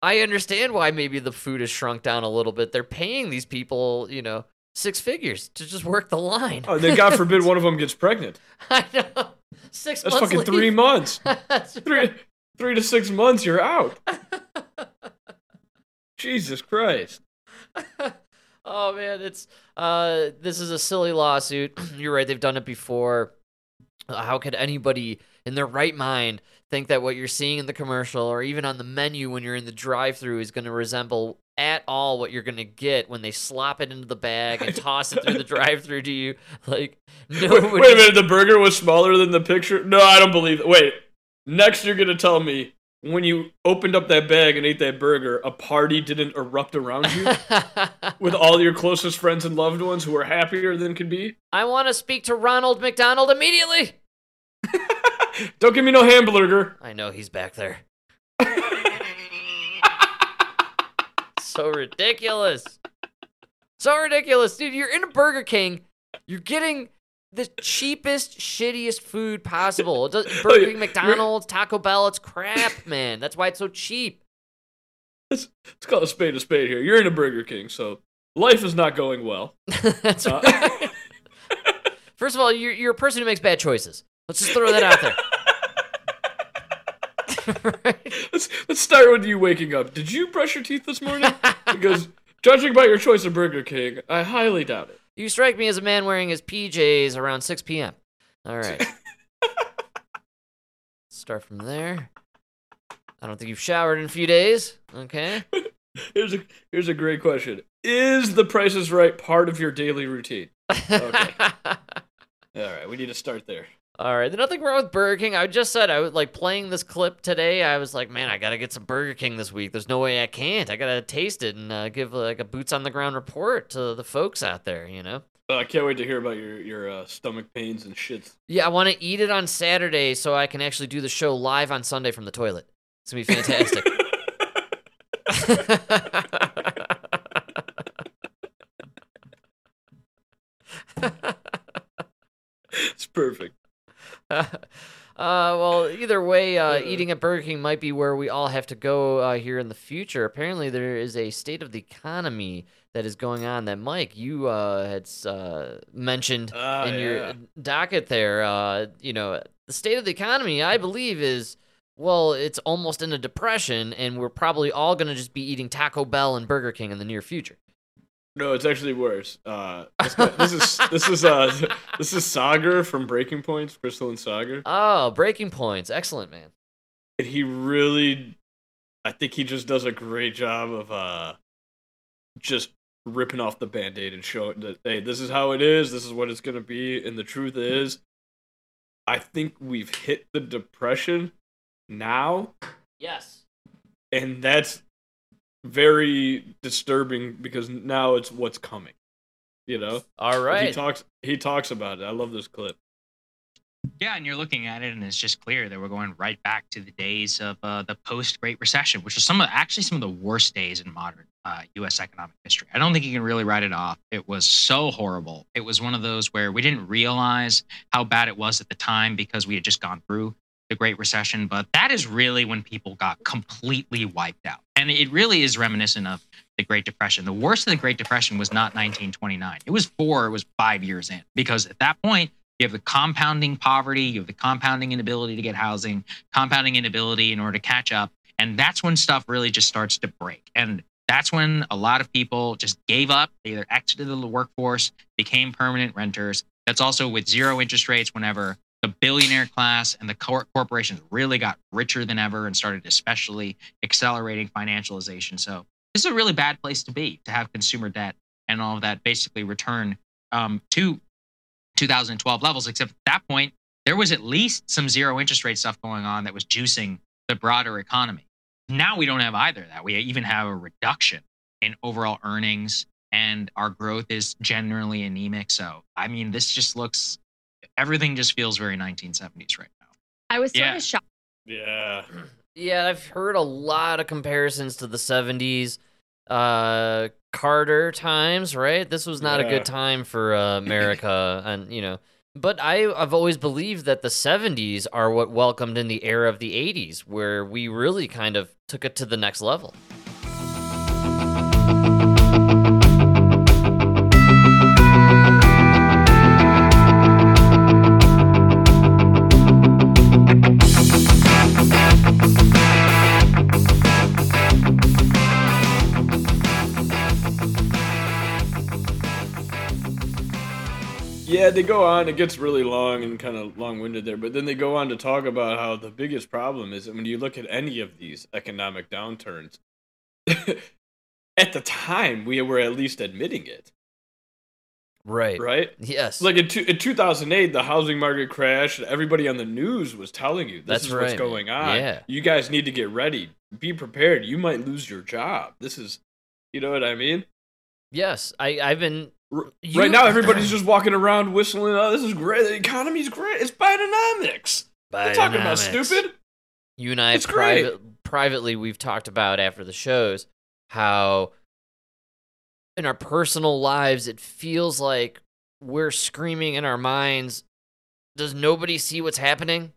Speaker 2: I understand why maybe the food has shrunk down a little bit. They're paying these people, you know, six figures to just work the line.
Speaker 1: Oh, then God forbid one of them gets pregnant.
Speaker 2: I know. Six
Speaker 1: That's
Speaker 2: months
Speaker 1: fucking three months. Three,
Speaker 2: right.
Speaker 1: three to six months, you're out. Jesus Christ.
Speaker 2: oh man, it's uh this is a silly lawsuit. You're right, they've done it before. Uh, How could anybody in their right mind think that what you're seeing in the commercial or even on the menu when you're in the drive-through is going to resemble at all what you're to get when they slop it into the bag and toss it through the drive-through to you? Like
Speaker 1: Wait,
Speaker 2: nobody
Speaker 1: wait a minute, the burger was smaller than the picture? No, I don't believe it. Wait. Next, you're to tell me when you opened up that bag and ate that burger, a party didn't erupt around you with all your closest friends and loved ones who are happier than could be?
Speaker 2: I want to speak to Ronald McDonald immediately.
Speaker 1: Don't give me no hamburger.
Speaker 2: I know he's back there. So ridiculous. So ridiculous. Dude, you're in a Burger King. You're getting the cheapest, shittiest food possible. Burger King, McDonald's, Taco Bell, it's crap, man. That's why it's so cheap.
Speaker 1: Let's, let's call a spade a spade here. You're in a Burger King, so life is not going well.
Speaker 2: That's
Speaker 1: Uh,
Speaker 2: right. First of all, you're, you're a person who makes bad choices. Let's just throw that out there. Right?
Speaker 1: let's, let's start with you waking up. Did you brush your teeth this morning? Because judging by your choice of Burger King, I highly doubt it.
Speaker 2: You strike me as a man wearing his PJs around 6 p.m. All right. Start from there. I don't think you've showered in a few days. Okay.
Speaker 1: Here's a here's a great question. Is the Price is Right part of your daily routine? Okay. All right, we need to start there.
Speaker 2: All right. There's nothing wrong with Burger King. I just said I was like playing this clip today. I was like, man, I gotta get some Burger King this week. There's no way I can't. I gotta taste it and uh, give like a boots on the ground report to the folks out there. You know.
Speaker 1: Uh, I can't wait to hear about your your uh, stomach pains and shits.
Speaker 2: Yeah, I want to eat it on Saturday so I can actually do the show live on Sunday from the toilet. It's gonna be fantastic.
Speaker 1: it's perfect.
Speaker 2: uh, well, either way, uh, eating at Burger King might be where we all have to go uh, here in the future. Apparently, there is a state of the economy that is going on that Mike you uh, had uh, mentioned
Speaker 1: Ah,
Speaker 2: in your docket there. Uh, you know, the state of the economy, I believe, is well, it's almost in a depression, and we're probably all going to just be eating Taco Bell and Burger King in the near future.
Speaker 1: No, it's actually worse. Uh, this, this is this is uh this is Saagar from Breaking Points, Crystal and Saagar.
Speaker 2: Oh, breaking points. Excellent, man.
Speaker 1: And he really, I think he just does a great job of uh, just ripping off the band-aid and showing that hey, this is how it is. This is what it's gonna be. And the truth is, I think we've hit the depression now,
Speaker 2: Yes.
Speaker 1: and that's very disturbing because now it's what's coming. You know,
Speaker 2: All right.
Speaker 1: he talks. He talks about it. I love this clip.
Speaker 6: Yeah, and you're looking at it, and it's just clear that we're going right back to the days of uh, the post Great Recession, which are some of actually some of the worst days in modern uh, U.S. economic history. I don't think you can really write it off. It was so horrible. It was one of those where we didn't realize how bad it was at the time because we had just gone through the Great Recession. But that is really when people got completely wiped out, and it really is reminiscent of the Great Depression. The worst of the Great Depression was not 1929. It was four. It was five years in because at that point you have the compounding poverty, you have the compounding inability to get housing, compounding inability in order to catch up. And that's when stuff really just starts to break. And that's when a lot of people just gave up. They either exited the workforce, became permanent renters. That's also with zero interest rates whenever the billionaire class and the cor- corporations really got richer than ever and started especially accelerating financialization. So this is a really bad place to be to have consumer debt and all of that basically return um, to 2012 levels. Except at that point, there was at least some zero interest rate stuff going on that was juicing the broader economy. Now we don't have either of that. We even have a reduction in overall earnings and our growth is generally anemic. So, I mean, this just looks, everything just feels very 1970s right now.
Speaker 7: I was sort
Speaker 6: Yeah.
Speaker 7: of shocked.
Speaker 1: Yeah.
Speaker 2: Yeah, I've heard a lot of comparisons to the 70s. Uh, Carter times, right? This was not a good time for uh, America, and you know. But I, I've always believed that the 70s are what welcomed in the era of the 80s, where we really kind of took it to the next level.
Speaker 1: Yeah, they go on. It gets really long and kind of long winded there, but then they go on to talk about how the biggest problem is that when you look at any of these economic downturns, at the time we were at least admitting it,
Speaker 2: Right.
Speaker 1: right?
Speaker 2: Yes.
Speaker 1: Like in, two, in 2008, the housing market crashed. Everybody on the news was telling you this
Speaker 2: That's
Speaker 1: is what's going on.
Speaker 2: yeah.
Speaker 1: You guys need to get ready. Be prepared. You might lose your job. This is, you know what I mean?
Speaker 2: yes. I, I've been.
Speaker 1: R-
Speaker 2: You-
Speaker 1: right now, everybody's just walking around whistling. Oh, this is great. The economy's great. It's Bidenomics. They're talking about stupid.
Speaker 2: You and I
Speaker 1: It's great.
Speaker 2: privately we've talked about after the shows how in our personal lives it feels like we're screaming in our minds does nobody see what's happening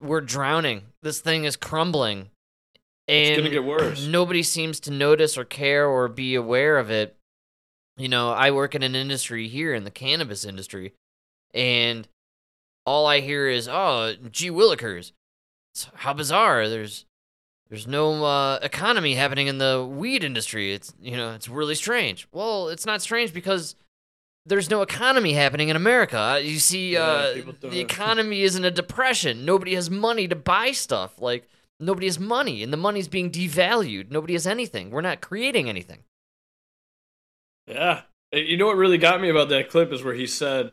Speaker 2: we're drowning this thing is crumbling and
Speaker 1: It's gonna get worse.
Speaker 2: nobody seems to notice or care or be aware of it you know i work in an industry here in the cannabis industry and all i hear is oh gee willikers it's- how bizarre. There's there's no uh, economy happening in the weed industry. It's you know it's really strange. Well it's not strange because there's no economy happening in america. Uh, you see uh, the economy is in a depression. Nobody has money to buy stuff. Like nobody has money and the money's being devalued. Nobody has anything. We're not creating anything
Speaker 1: Yeah. You know what really got me about that clip is where he said,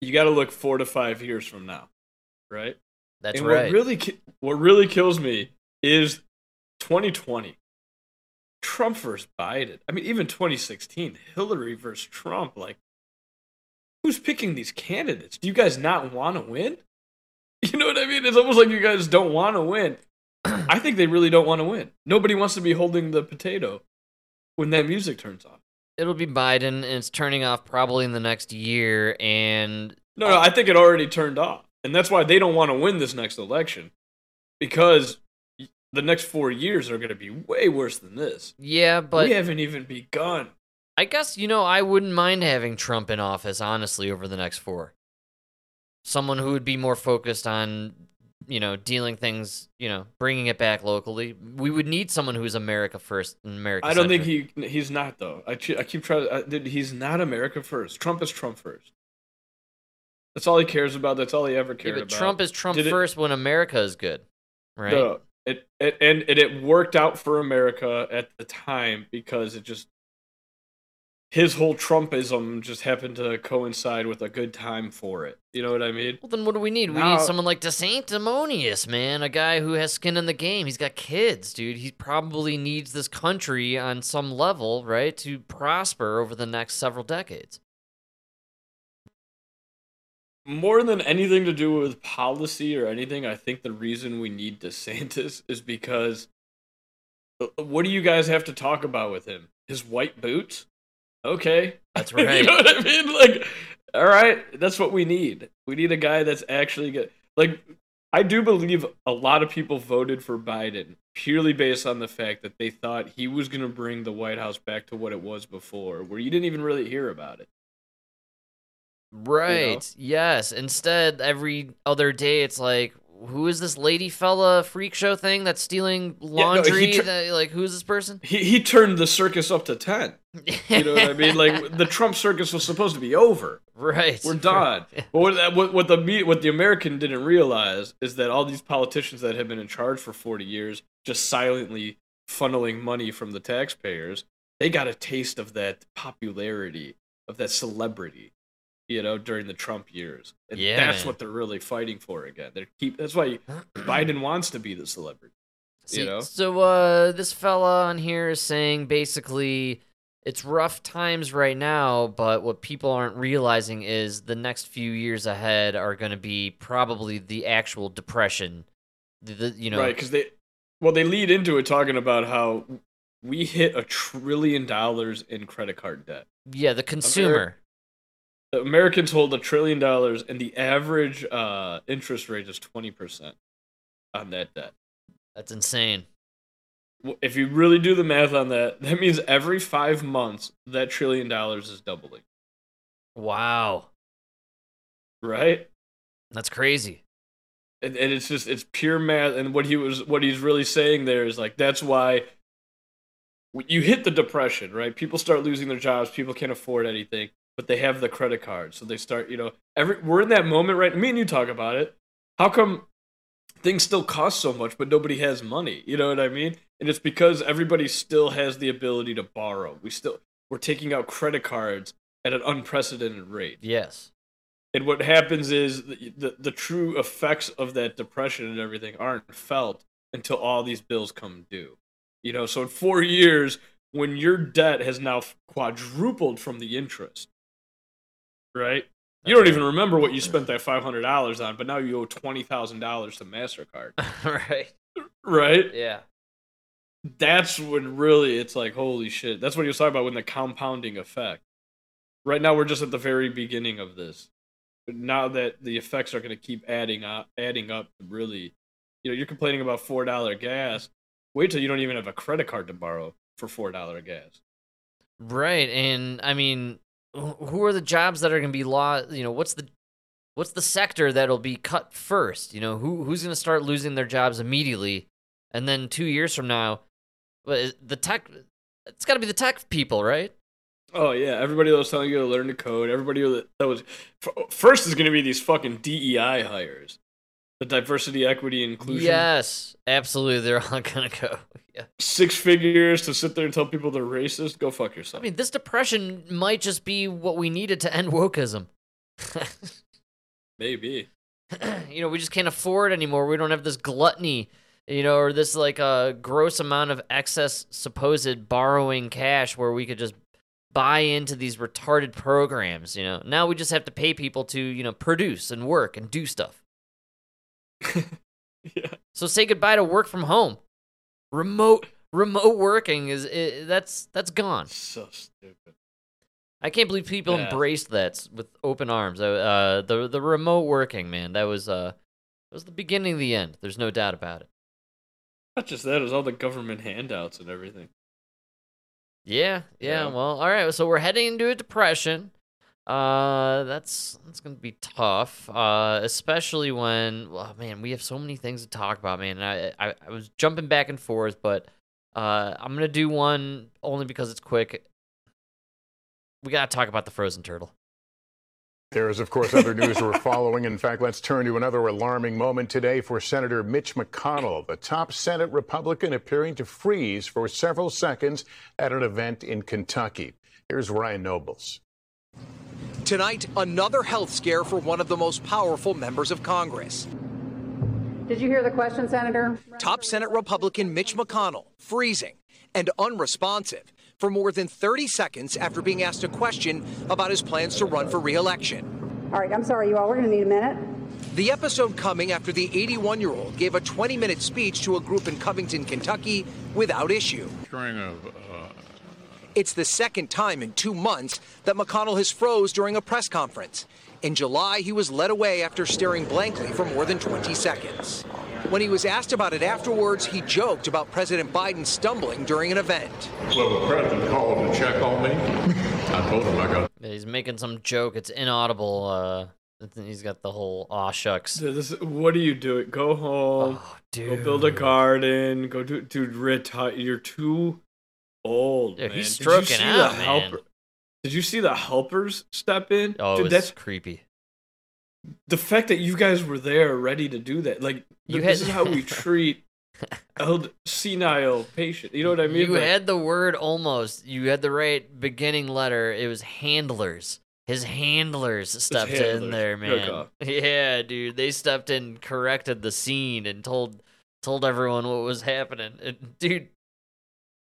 Speaker 1: "You got to look four to five years from now." Right.
Speaker 2: that's
Speaker 1: and
Speaker 2: right
Speaker 1: what really ki- what really kills me is 2020. Trump versus Biden. I mean, even 2016, Hillary versus Trump. Like, who's picking these candidates? Do you guys not want to win? You know what I mean? It's almost like you guys don't want to win. I think they really don't want to win. Nobody wants to be holding the potato when that music turns on.
Speaker 2: It'll be biden and it's turning off probably in the next year and
Speaker 1: No, no, I think it already turned off. And that's why they don't want to win this next election. Because the next four years are going to be way worse than this.
Speaker 2: yeah but
Speaker 1: we haven't even begun.
Speaker 2: I guess you know I wouldn't mind having Trump in office honestly over the next four. Someone who would be more focused on you know dealing things you know bringing it back locally. We would need someone who's America first America.
Speaker 1: I don't think he he's not though. I, I keep trying. I, dude, he's not America first. Trump is Trump first. That's all he cares about. That's all he ever
Speaker 2: Yeah, but
Speaker 1: about.
Speaker 2: Trump is Trump
Speaker 1: Did it-
Speaker 2: first when America is good, right?
Speaker 1: No, it, it and it, it worked out for America at the time because it just his whole Trumpism just happened to coincide with a good time for it. You know what I mean?
Speaker 2: Well, then what do we need? We
Speaker 1: Now-
Speaker 2: need someone like DeSanctimonious, man. A guy who has skin in the game. He's got kids, dude. He probably needs this country on some level, right, to prosper over the next several decades.
Speaker 1: More than anything to do with policy or anything, I think the reason we need DeSantis is because uh, what do you guys have to talk about with him? His white boots? Okay.
Speaker 2: That's right.
Speaker 1: you know what I mean? Like, all right, that's what we need. We need a guy that's actually good. Like, I do believe a lot of people voted for Biden purely based on the fact that they thought he was going to bring the White House back to what it was before, where you didn't even really hear about it.
Speaker 2: Right. Yes. Instead, every other day, it's like, who is this lady fella freak show thing that's stealing
Speaker 1: no, he
Speaker 2: laundry?
Speaker 1: tr-
Speaker 2: That- like, who's this person?
Speaker 1: He he turned the circus up to ten. You know what I mean? Like the Trump circus was supposed to be over.
Speaker 2: Right.
Speaker 1: We're done. But what, what, what the me- what the American didn't realize is that all these politicians that have been in charge for 40 years, just silently funneling money from the taxpayers, they got a taste of that popularity, of that celebrity, you know, during the Trump years. And
Speaker 2: Yeah,
Speaker 1: that's
Speaker 2: man.
Speaker 1: what they're really fighting for again. They keep. That's why Biden wants to be the celebrity.
Speaker 2: See,
Speaker 1: you know?
Speaker 2: So uh, this fella on here is saying basically it's rough times right now, but what people aren't realizing is the next few years ahead are going to be probably the actual depression. The, the- you know,
Speaker 1: right? Because they, well, they lead into it talking about how we hit a trillion dollars in credit card debt.
Speaker 2: yeah, the consumer.
Speaker 1: The Americans hold a trillion dollars, and the average uh, interest rate is twenty percent on that debt.
Speaker 2: That's insane.
Speaker 1: If you really do the math on that, that means every five months that trillion dollars is doubling,
Speaker 2: Wow,
Speaker 1: right?
Speaker 2: that's crazy.
Speaker 1: And, and it's just it's pure math. And what he was what he's really saying there is like that's why you hit the depression, right? People start losing their jobs. People can't afford anything, but they have the credit card, so they start. You know, every we're in that moment, right? Me and you talk about it. How come things still cost so much, but nobody has money? You know what I mean? And it's because everybody still has the ability to borrow. We still we're taking out credit cards at an unprecedented rate.
Speaker 2: Yes.
Speaker 1: And what happens is the, the the true effects of that depression and everything aren't felt until all these bills come due. You know, so in four years, when your debt has now quadrupled from the interest, right? You don't even remember what you spent that five hundred dollars on, but now you owe twenty thousand dollars to Mastercard,
Speaker 2: right.
Speaker 1: right?
Speaker 2: Yeah.
Speaker 1: That's when really it's like holy shit. That's what he was talking about when the compounding effect. Right now, we're just at the very beginning of this. But now that the effects are going to keep adding up, adding up, really, you know, you're complaining about four dollar gas. Wait till you don't even have a credit card to borrow for four dollar gas.
Speaker 2: Right, and I mean, who are the jobs that are going to be lost? You know, what's the what's the sector that'll be cut first? You know, who who's going to start losing their jobs immediately, and then two years from now, well, uh, the tech. It's got to be the tech people, right?
Speaker 1: Oh yeah, everybody that was telling you to learn to code, everybody that was first is going to be these fucking DEI hires, the diversity, equity, inclusion.
Speaker 2: Yes, absolutely. They're all going to go. Yeah.
Speaker 1: Six figures to sit there and tell people they're racist. Go fuck yourself.
Speaker 2: I mean, this depression might just be what we needed to end wokeism.
Speaker 1: Maybe.
Speaker 2: you know, we just can't afford anymore. We don't have this gluttony, you know, or this like uh, gross amount of excess supposed borrowing cash where we could just buy into these retarded programs. You know, now we just have to pay people to you know produce and work and do stuff.
Speaker 1: Yeah.
Speaker 2: So say goodbye to work from home. Remote remote working is i that's that's gone.
Speaker 1: So stupid.
Speaker 2: I can't believe people
Speaker 1: Yeah.
Speaker 2: embraced that with open arms. Uh, Uh, the the remote working, man, that was uh, that was the beginning of the end. There's no doubt about it.
Speaker 1: Not just that, it was all the government handouts and everything.
Speaker 2: Yeah, yeah.
Speaker 1: Yeah.
Speaker 2: Well, all right. So we're heading into a depression. Uh, that's that's gonna be tough. Uh, especially when, well, man, we have so many things to talk about, man. I, I I was jumping back and forth, but uh, I'm gonna do one only because it's quick. We gotta talk about the frozen turtle.
Speaker 7: There is, of course, other news we're following. In fact, let's turn to another alarming moment today for Senator Mitch McConnell, the top Senate Republican appearing to freeze for several seconds at an event in Kentucky. Here's Ryan Nobles.
Speaker 8: Tonight, another health scare for one of the most powerful members of Congress.
Speaker 9: Did you hear the question, Senator?
Speaker 8: Top Senate Republican Mitch McConnell freezing and unresponsive for more than 30 seconds after being asked a question about his plans to run for re-election.
Speaker 9: All right, I'm sorry, you all. We're going to need a minute.
Speaker 8: The episode coming after the 81 year old gave a 20 minute speech to a group in Covington, Kentucky without issue.
Speaker 10: During a, uh,
Speaker 8: It's the second time in two months that McConnell has froze during a press conference. In July, he was led away after staring blankly for more than 20 seconds. When he was asked about it afterwards, he joked about President Biden stumbling during an event.
Speaker 10: well, the president called to check on me. I told him I got
Speaker 2: He's making some joke. It's inaudible. Uh, he's got the whole aw shucks.
Speaker 1: This, what do you doing? Go home.
Speaker 2: Oh,
Speaker 1: Go build a garden. Go do, dude. Retire. You're too old.
Speaker 2: Dude,
Speaker 1: man.
Speaker 2: he's
Speaker 1: Did you
Speaker 2: stroking
Speaker 1: see
Speaker 2: out,
Speaker 1: the
Speaker 2: man.
Speaker 1: helper- Did you see the helpers step in?
Speaker 2: Oh,
Speaker 1: Dude, that's
Speaker 2: creepy.
Speaker 1: the fact that you guys were there ready to do that. Like
Speaker 2: You
Speaker 1: this
Speaker 2: had-
Speaker 1: is how we treat old senile patient. You know what I mean?
Speaker 2: You
Speaker 1: Like,
Speaker 2: had the word almost. You had the right beginning letter. It was handlers. His handlers stepped in
Speaker 1: handlers.
Speaker 2: there, man. Yeah, dude. They stepped in, corrected the scene, and told told everyone what was happening. And, dude,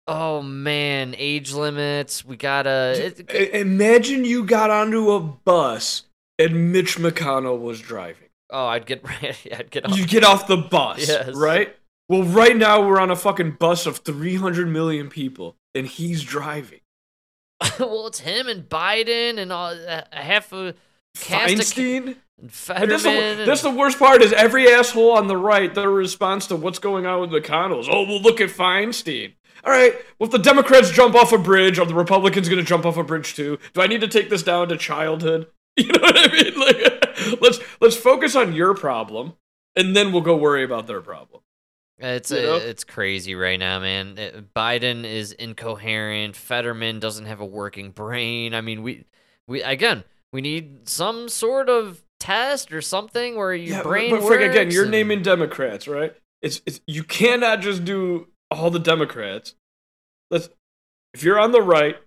Speaker 2: oh man, age limits. We gotta. It,
Speaker 1: Imagine you got onto a bus and Mitch McConnell was driving.
Speaker 2: oh, I'd get I'd get off.
Speaker 1: You get off the bus,
Speaker 2: Yes.
Speaker 1: right? Well, right now we're on a fucking bus of 300 million people and he's driving.
Speaker 2: well, it's him and Biden and all uh, half a cast of
Speaker 1: Feinstein?
Speaker 2: And
Speaker 1: that's, the, that's the worst part is every asshole on the right, their response to what's going on with McConnell is, oh, well, look at Feinstein. All right, well, if the Democrats jump off a bridge, are the Republicans going to jump off a bridge too? Do I need to take this down to childhood? You know what I mean? Like, let's let's focus on your problem, and then we'll go worry about their problem.
Speaker 2: It's
Speaker 1: You know?
Speaker 2: it's crazy right now, man. Uh, Biden is incoherent. Fetterman doesn't have a working brain. I mean, we we again we need some sort of test or something where your
Speaker 1: Yeah, but-
Speaker 2: brain
Speaker 1: but, Frank, again, you're
Speaker 2: and-
Speaker 1: naming Democrats, right? It's, it's you cannot just do all the Democrats. Let's if you're on the right,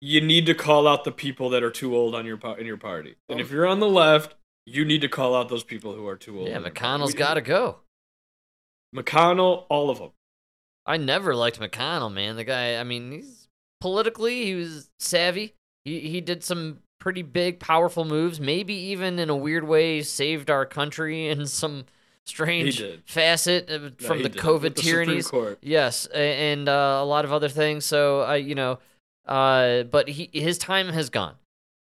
Speaker 1: you need to call out the people that are too old on your in your party, and if you're on the left, you need to call out those people who are too old.
Speaker 2: Yeah,
Speaker 1: in your party.
Speaker 2: McConnell's got to go.
Speaker 1: McConnell, all of them.
Speaker 2: I never liked McConnell, man. The guy, I mean, he's politically he was savvy. He he did some pretty big, powerful moves. Maybe even in a weird way saved our country in some strange facet uh,
Speaker 1: No,
Speaker 2: from the
Speaker 1: did.
Speaker 2: COVID
Speaker 1: the
Speaker 2: tyrannies. Yes, and uh, a lot of other things. So, uh, you know, uh, but he his time has gone.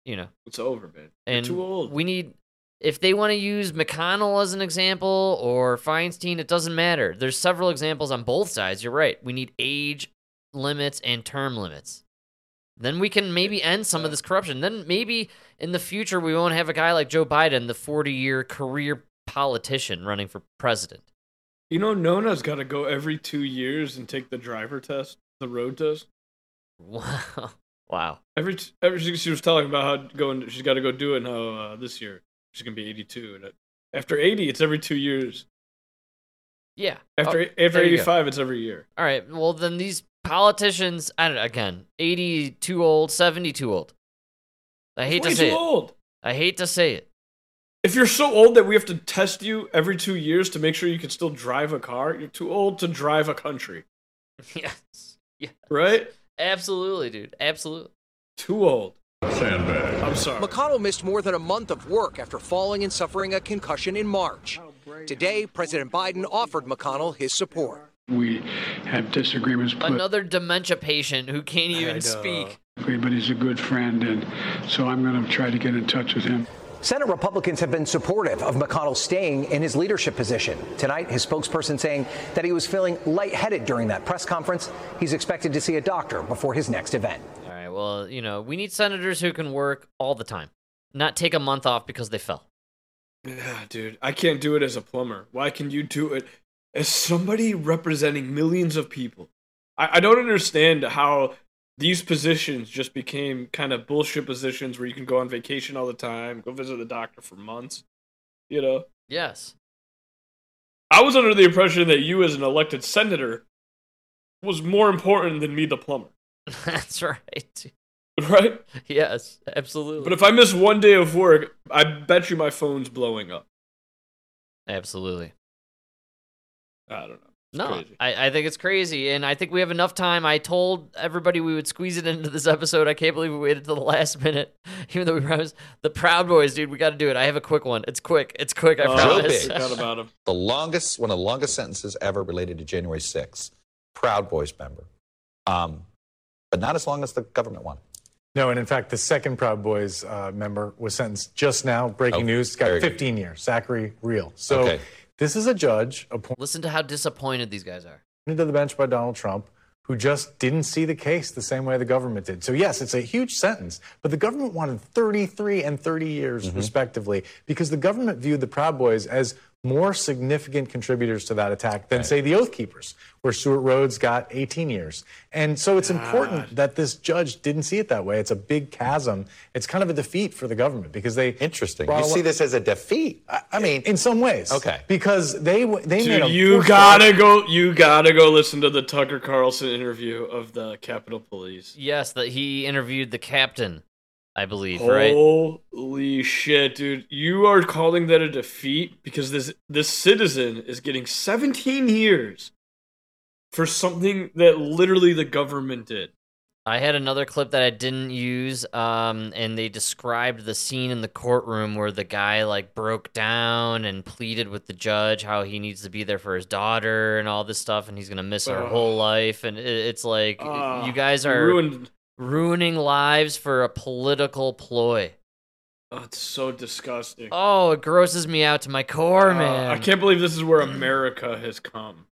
Speaker 2: You know,
Speaker 1: It's over, man. You're
Speaker 2: and
Speaker 1: too old.
Speaker 2: we need if they want to use McConnell as an example or Feinstein, it doesn't matter. There's several examples on both sides. You're right. We need age limits and term limits. Then we can maybe end some of this corruption. Then maybe in the future we won't have a guy like Joe Biden, the 40 year career politician running for president.
Speaker 1: You know, Nona's got to go every two years and take the driver test, the road test.
Speaker 2: Wow. Wow.
Speaker 1: Every, every she, she was telling about how going, she's got to go do it. And how uh, this year she's gonna be 82, and after 80, it's every two years.
Speaker 2: Yeah.
Speaker 1: After
Speaker 2: Oh,
Speaker 1: after
Speaker 2: there you go.
Speaker 1: 85, it's every year.
Speaker 2: All right. Well, then these politicians, I don't again, 80 too old, 70 too old. I hate to say
Speaker 1: too
Speaker 2: it.
Speaker 1: old.
Speaker 2: I hate to say it.
Speaker 1: If you're so old that we have to test you every two years to make sure you can still drive a car, you're too old to drive a country,
Speaker 2: yes. Yeah.
Speaker 1: right?
Speaker 2: Absolutely, dude. Absolutely.
Speaker 1: Too old.
Speaker 10: Sandbag.
Speaker 1: I'm sorry.
Speaker 8: McConnell missed more than a month of work after falling and suffering a concussion in March. Today, President Biden offered McConnell his support.
Speaker 11: We have disagreements, but
Speaker 2: Another dementia patient who can't even
Speaker 1: know.
Speaker 2: speak.
Speaker 11: but he's a good friend, and so I'm going to try to get in touch with him.
Speaker 8: Senate Republicans have been supportive of McConnell staying in his leadership position. Tonight, his spokesperson saying that he was feeling lightheaded during that press conference. He's expected to see a doctor before his next event.
Speaker 2: All right. Well, you know, we need senators who can work all the time, not take a month off because they fell.
Speaker 1: Yeah, dude, I can't do it as a plumber. Why can you do it as somebody representing millions of people? I, I don't understand how these positions just became kind of bullshit positions where you can go on vacation all the time, go visit the doctor for months. You know,
Speaker 2: Yes.
Speaker 1: I was under the impression that you, as an elected senator, was more important than me, the plumber.
Speaker 2: That's right.
Speaker 1: Right?
Speaker 2: Yes, absolutely.
Speaker 1: But if I miss one day of work, I bet you my phone's blowing up.
Speaker 2: absolutely.
Speaker 1: I don't know. It's
Speaker 2: No. I, I think it's crazy, and I think we have enough time. I told everybody we would squeeze it into this episode. I can't believe we waited till the last minute, even though we promised. The Proud Boys, dude, we got to do it. I have a quick one. It's quick. It's quick. I
Speaker 1: Oh,
Speaker 2: promise.
Speaker 1: I forgot about him.
Speaker 12: the longest, one of the longest sentences ever related to January 6th. Proud Boys member. Um, but not as long as the government one.
Speaker 13: No, and in fact, the second Proud Boys uh, member was sentenced just now. Breaking
Speaker 12: Oh,
Speaker 13: news. Got
Speaker 12: very good.
Speaker 13: 15 years. Zachary Rehl. So
Speaker 12: Okay.
Speaker 13: This is a judge appointed
Speaker 2: Listen to how disappointed these guys are.
Speaker 13: to the bench by Donald Trump who just didn't see the case the same way the government did. So yes, it's a huge sentence, but the government wanted 33 and 30 years mm-hmm. respectively because the government viewed the Proud Boys as more significant contributors to that attack than, say, the Oath Keepers, where Stewart Rhodes got 18 years. And so it's important that this judge didn't see it that way. It's a big chasm. It's kind of a defeat for the government because they
Speaker 12: Interesting. You see this as a defeat.
Speaker 13: I, I mean, in some ways.
Speaker 12: Okay.
Speaker 13: Because they w- they made
Speaker 1: Dude,
Speaker 13: a
Speaker 1: you gotta go. You gotta go listen to the Tucker Carlson interview of the Capitol Police.
Speaker 2: Yes, that he interviewed the captain, I believe, right?
Speaker 1: Holy shit, dude! You are calling that a defeat because this this citizen is getting 17 years for something that literally the government did.
Speaker 2: I had another clip that I didn't use, um, and they described the scene in the courtroom where the guy like broke down and pleaded with the judge how he needs to be there for his daughter and all this stuff, and he's gonna miss her whole life. And it, it's like
Speaker 1: Ah,
Speaker 2: you guys are
Speaker 1: ruined.
Speaker 2: Ruining lives for a political ploy.
Speaker 1: Oh, it's so disgusting.
Speaker 2: Oh, it grosses me out to my core,
Speaker 1: Uh,
Speaker 2: man.
Speaker 1: I can't believe this is where America has come.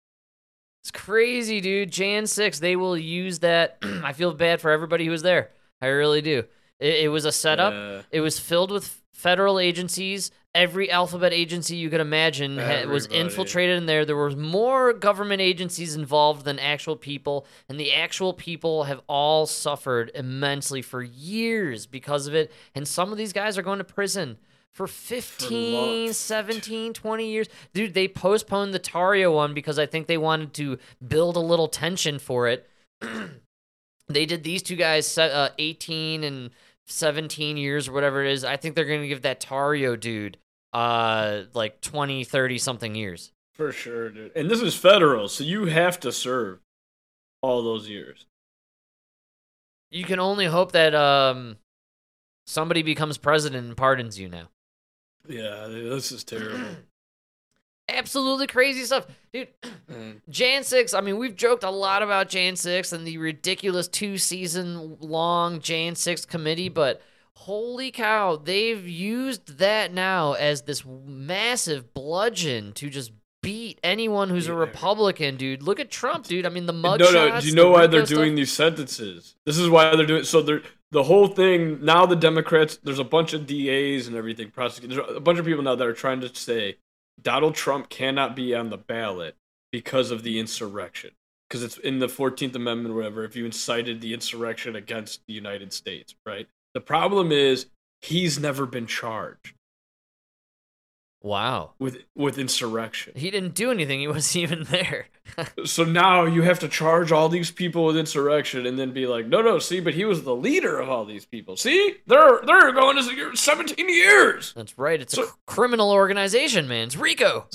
Speaker 2: It's crazy, dude. Jan 6, they will use that. I feel bad for everybody who was there. I really do. It, it was a setup.
Speaker 1: Yeah.
Speaker 2: It was filled with federal agencies. Every alphabet agency you could imagine ha- was infiltrated in there. There was more government agencies involved than actual people, and the actual people have all suffered immensely for years because of it. And some of these guys are going to prison for 15,
Speaker 1: lo-
Speaker 2: 17, 20 years. Dude, they postponed the Tarrio one because I think they wanted to build a little tension for it. they did these two guys uh, 18 and 17 years or whatever it is. I think they're going to give that Tarrio dude uh like 20, 30 something years.
Speaker 1: For sure, dude. And this is federal, so you have to serve all those years.
Speaker 2: You can only hope that um somebody becomes president and pardons you now.
Speaker 1: Yeah, this is terrible.
Speaker 2: Absolutely crazy stuff. Dude, Jan 6, I mean, we've joked a lot about Jan 6 and the ridiculous two season long Jan 6 committee, but holy cow, they've used that now as this massive bludgeon to just beat anyone who's a Republican, dude. Look at Trump, dude. I mean, the mug
Speaker 1: no, no. Do you know why they're doing these sentences? This is why they're doing. So they're the whole thing now. The Democrats, there's a bunch of DAs and everything. Prosecutors, there's a bunch of people now that are trying to say Donald Trump cannot be on the ballot because of the insurrection. Because it's in the Fourteenth Amendment, or whatever. If you incited the insurrection against the United States, right? The problem is he's never been charged
Speaker 2: Wow.
Speaker 1: with with insurrection.
Speaker 2: He didn't do anything. He wasn't even there.
Speaker 1: So now you have to charge all these people with insurrection and then be like, no, no, see, but he was the leader of all these people. See, they're they're going to 17 years.
Speaker 2: That's right. It's a
Speaker 1: So-
Speaker 2: cr- criminal organization, man. It's RICO.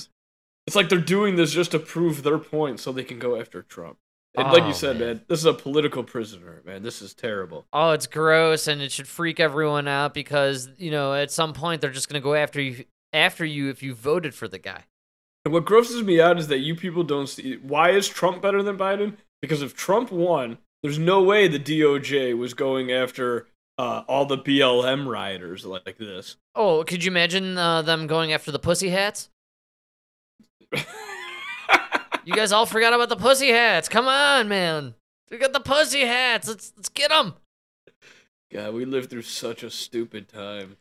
Speaker 1: It's like they're doing this just to prove their point so they can go after Trump. And like
Speaker 2: Oh,
Speaker 1: you said,
Speaker 2: man.
Speaker 1: man. this is a political prisoner, man. This is terrible.
Speaker 2: Oh, it's gross, and it should freak everyone out because you know at some point they're just gonna go after you after you if you voted for the guy.
Speaker 1: And what grosses me out is that you people don't see why is Trump better than Biden? Because if Trump won, there's no way the DOJ was going after uh, all the BLM rioters like this.
Speaker 2: Oh, could you imagine uh, them going after the pussy hats? you guys all forgot about the pussy hats. Come on, man. We got the pussy hats. Let's let's get them.
Speaker 1: God, we lived through such a stupid time.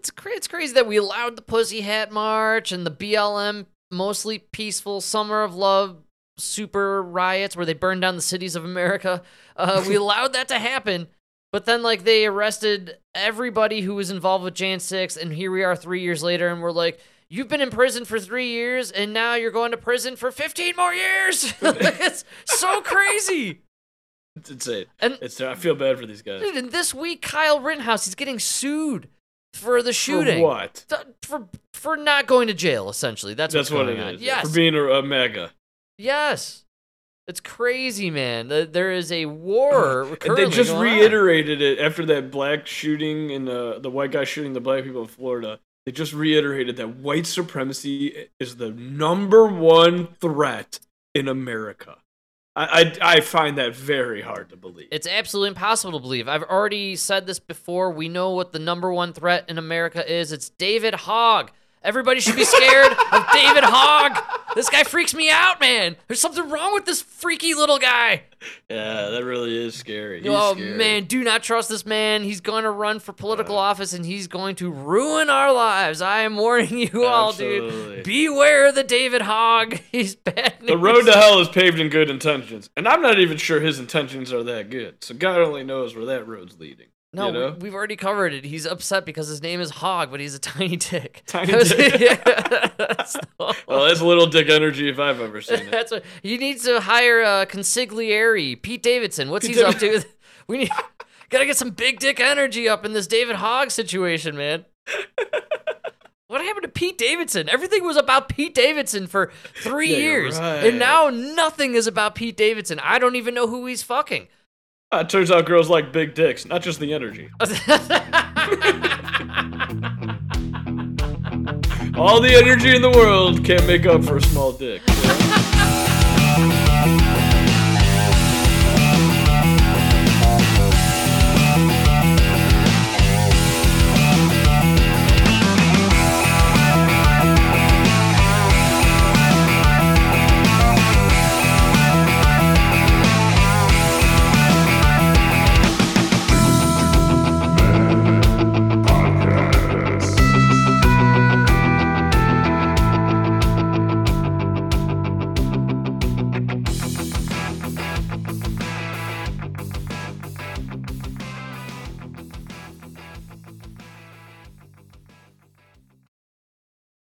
Speaker 2: It's cra- it's crazy that we allowed the pussy hat march and the BLM mostly peaceful summer of love super riots where they burned down the cities of America. Uh, we allowed that to happen, but then like they arrested everybody who was involved with Jan 6 and here we are 3 years later and we're like You've been in prison for three years, and now you're going to prison for 15 more years. it's so crazy.
Speaker 1: It's insane.
Speaker 2: And-
Speaker 1: it's I feel bad for these guys.
Speaker 2: Dude, and this week, Kyle Rittenhouse, he's getting sued for the shooting.
Speaker 1: For what?
Speaker 2: Th- For for not going to jail, essentially. That's
Speaker 1: That's what it
Speaker 2: on.
Speaker 1: is.
Speaker 2: Yes.
Speaker 1: For being a, a MAGA.
Speaker 2: yes. It's crazy, man. The- There is a war.
Speaker 1: And they just
Speaker 2: going on.
Speaker 1: reiterated it after that black shooting and uh, the white guy shooting the black people in Florida. They just reiterated that white supremacy is the number one threat in America. I, I, find that very hard to believe.
Speaker 2: It's absolutely impossible to believe. I've already said this before. We know what the number one threat in America is. It's David Hogg. Everybody should be scared of David Hogg. This guy freaks me out, man. There's something wrong with this freaky little guy.
Speaker 1: Yeah, that really is scary. He's
Speaker 2: oh
Speaker 1: scary.
Speaker 2: man, do not trust this man. He's going to run for political uh, office and he's going to ruin our lives. I am warning you all, dude. Beware the David Hogg. He's bad.
Speaker 1: The road to hell is paved in good intentions, and I'm not even sure his intentions are that good. So God only knows where that road's leading.
Speaker 2: No,
Speaker 1: you know?
Speaker 2: we- we've already covered it. He's upset because his name is Hogg, but he's a tiny dick.
Speaker 1: Tiny dick.
Speaker 2: Yeah, that's
Speaker 1: well, that's little dick energy if I've ever seen it.
Speaker 2: That's what he needs to hire uh, consigliere Pete Davidson. What's
Speaker 1: Pete
Speaker 2: he's up to? We need gotta get some big dick energy up in this David Hogg situation, man. What happened to Pete Davidson? Everything was about Pete Davidson for three
Speaker 1: Yeah,
Speaker 2: years,
Speaker 1: right.
Speaker 2: and now nothing is about Pete Davidson. I don't even know who he's fucking.
Speaker 1: Uh, it turns out girls like big dicks, not just the energy. All the energy in the world can't make up for a small dick. know?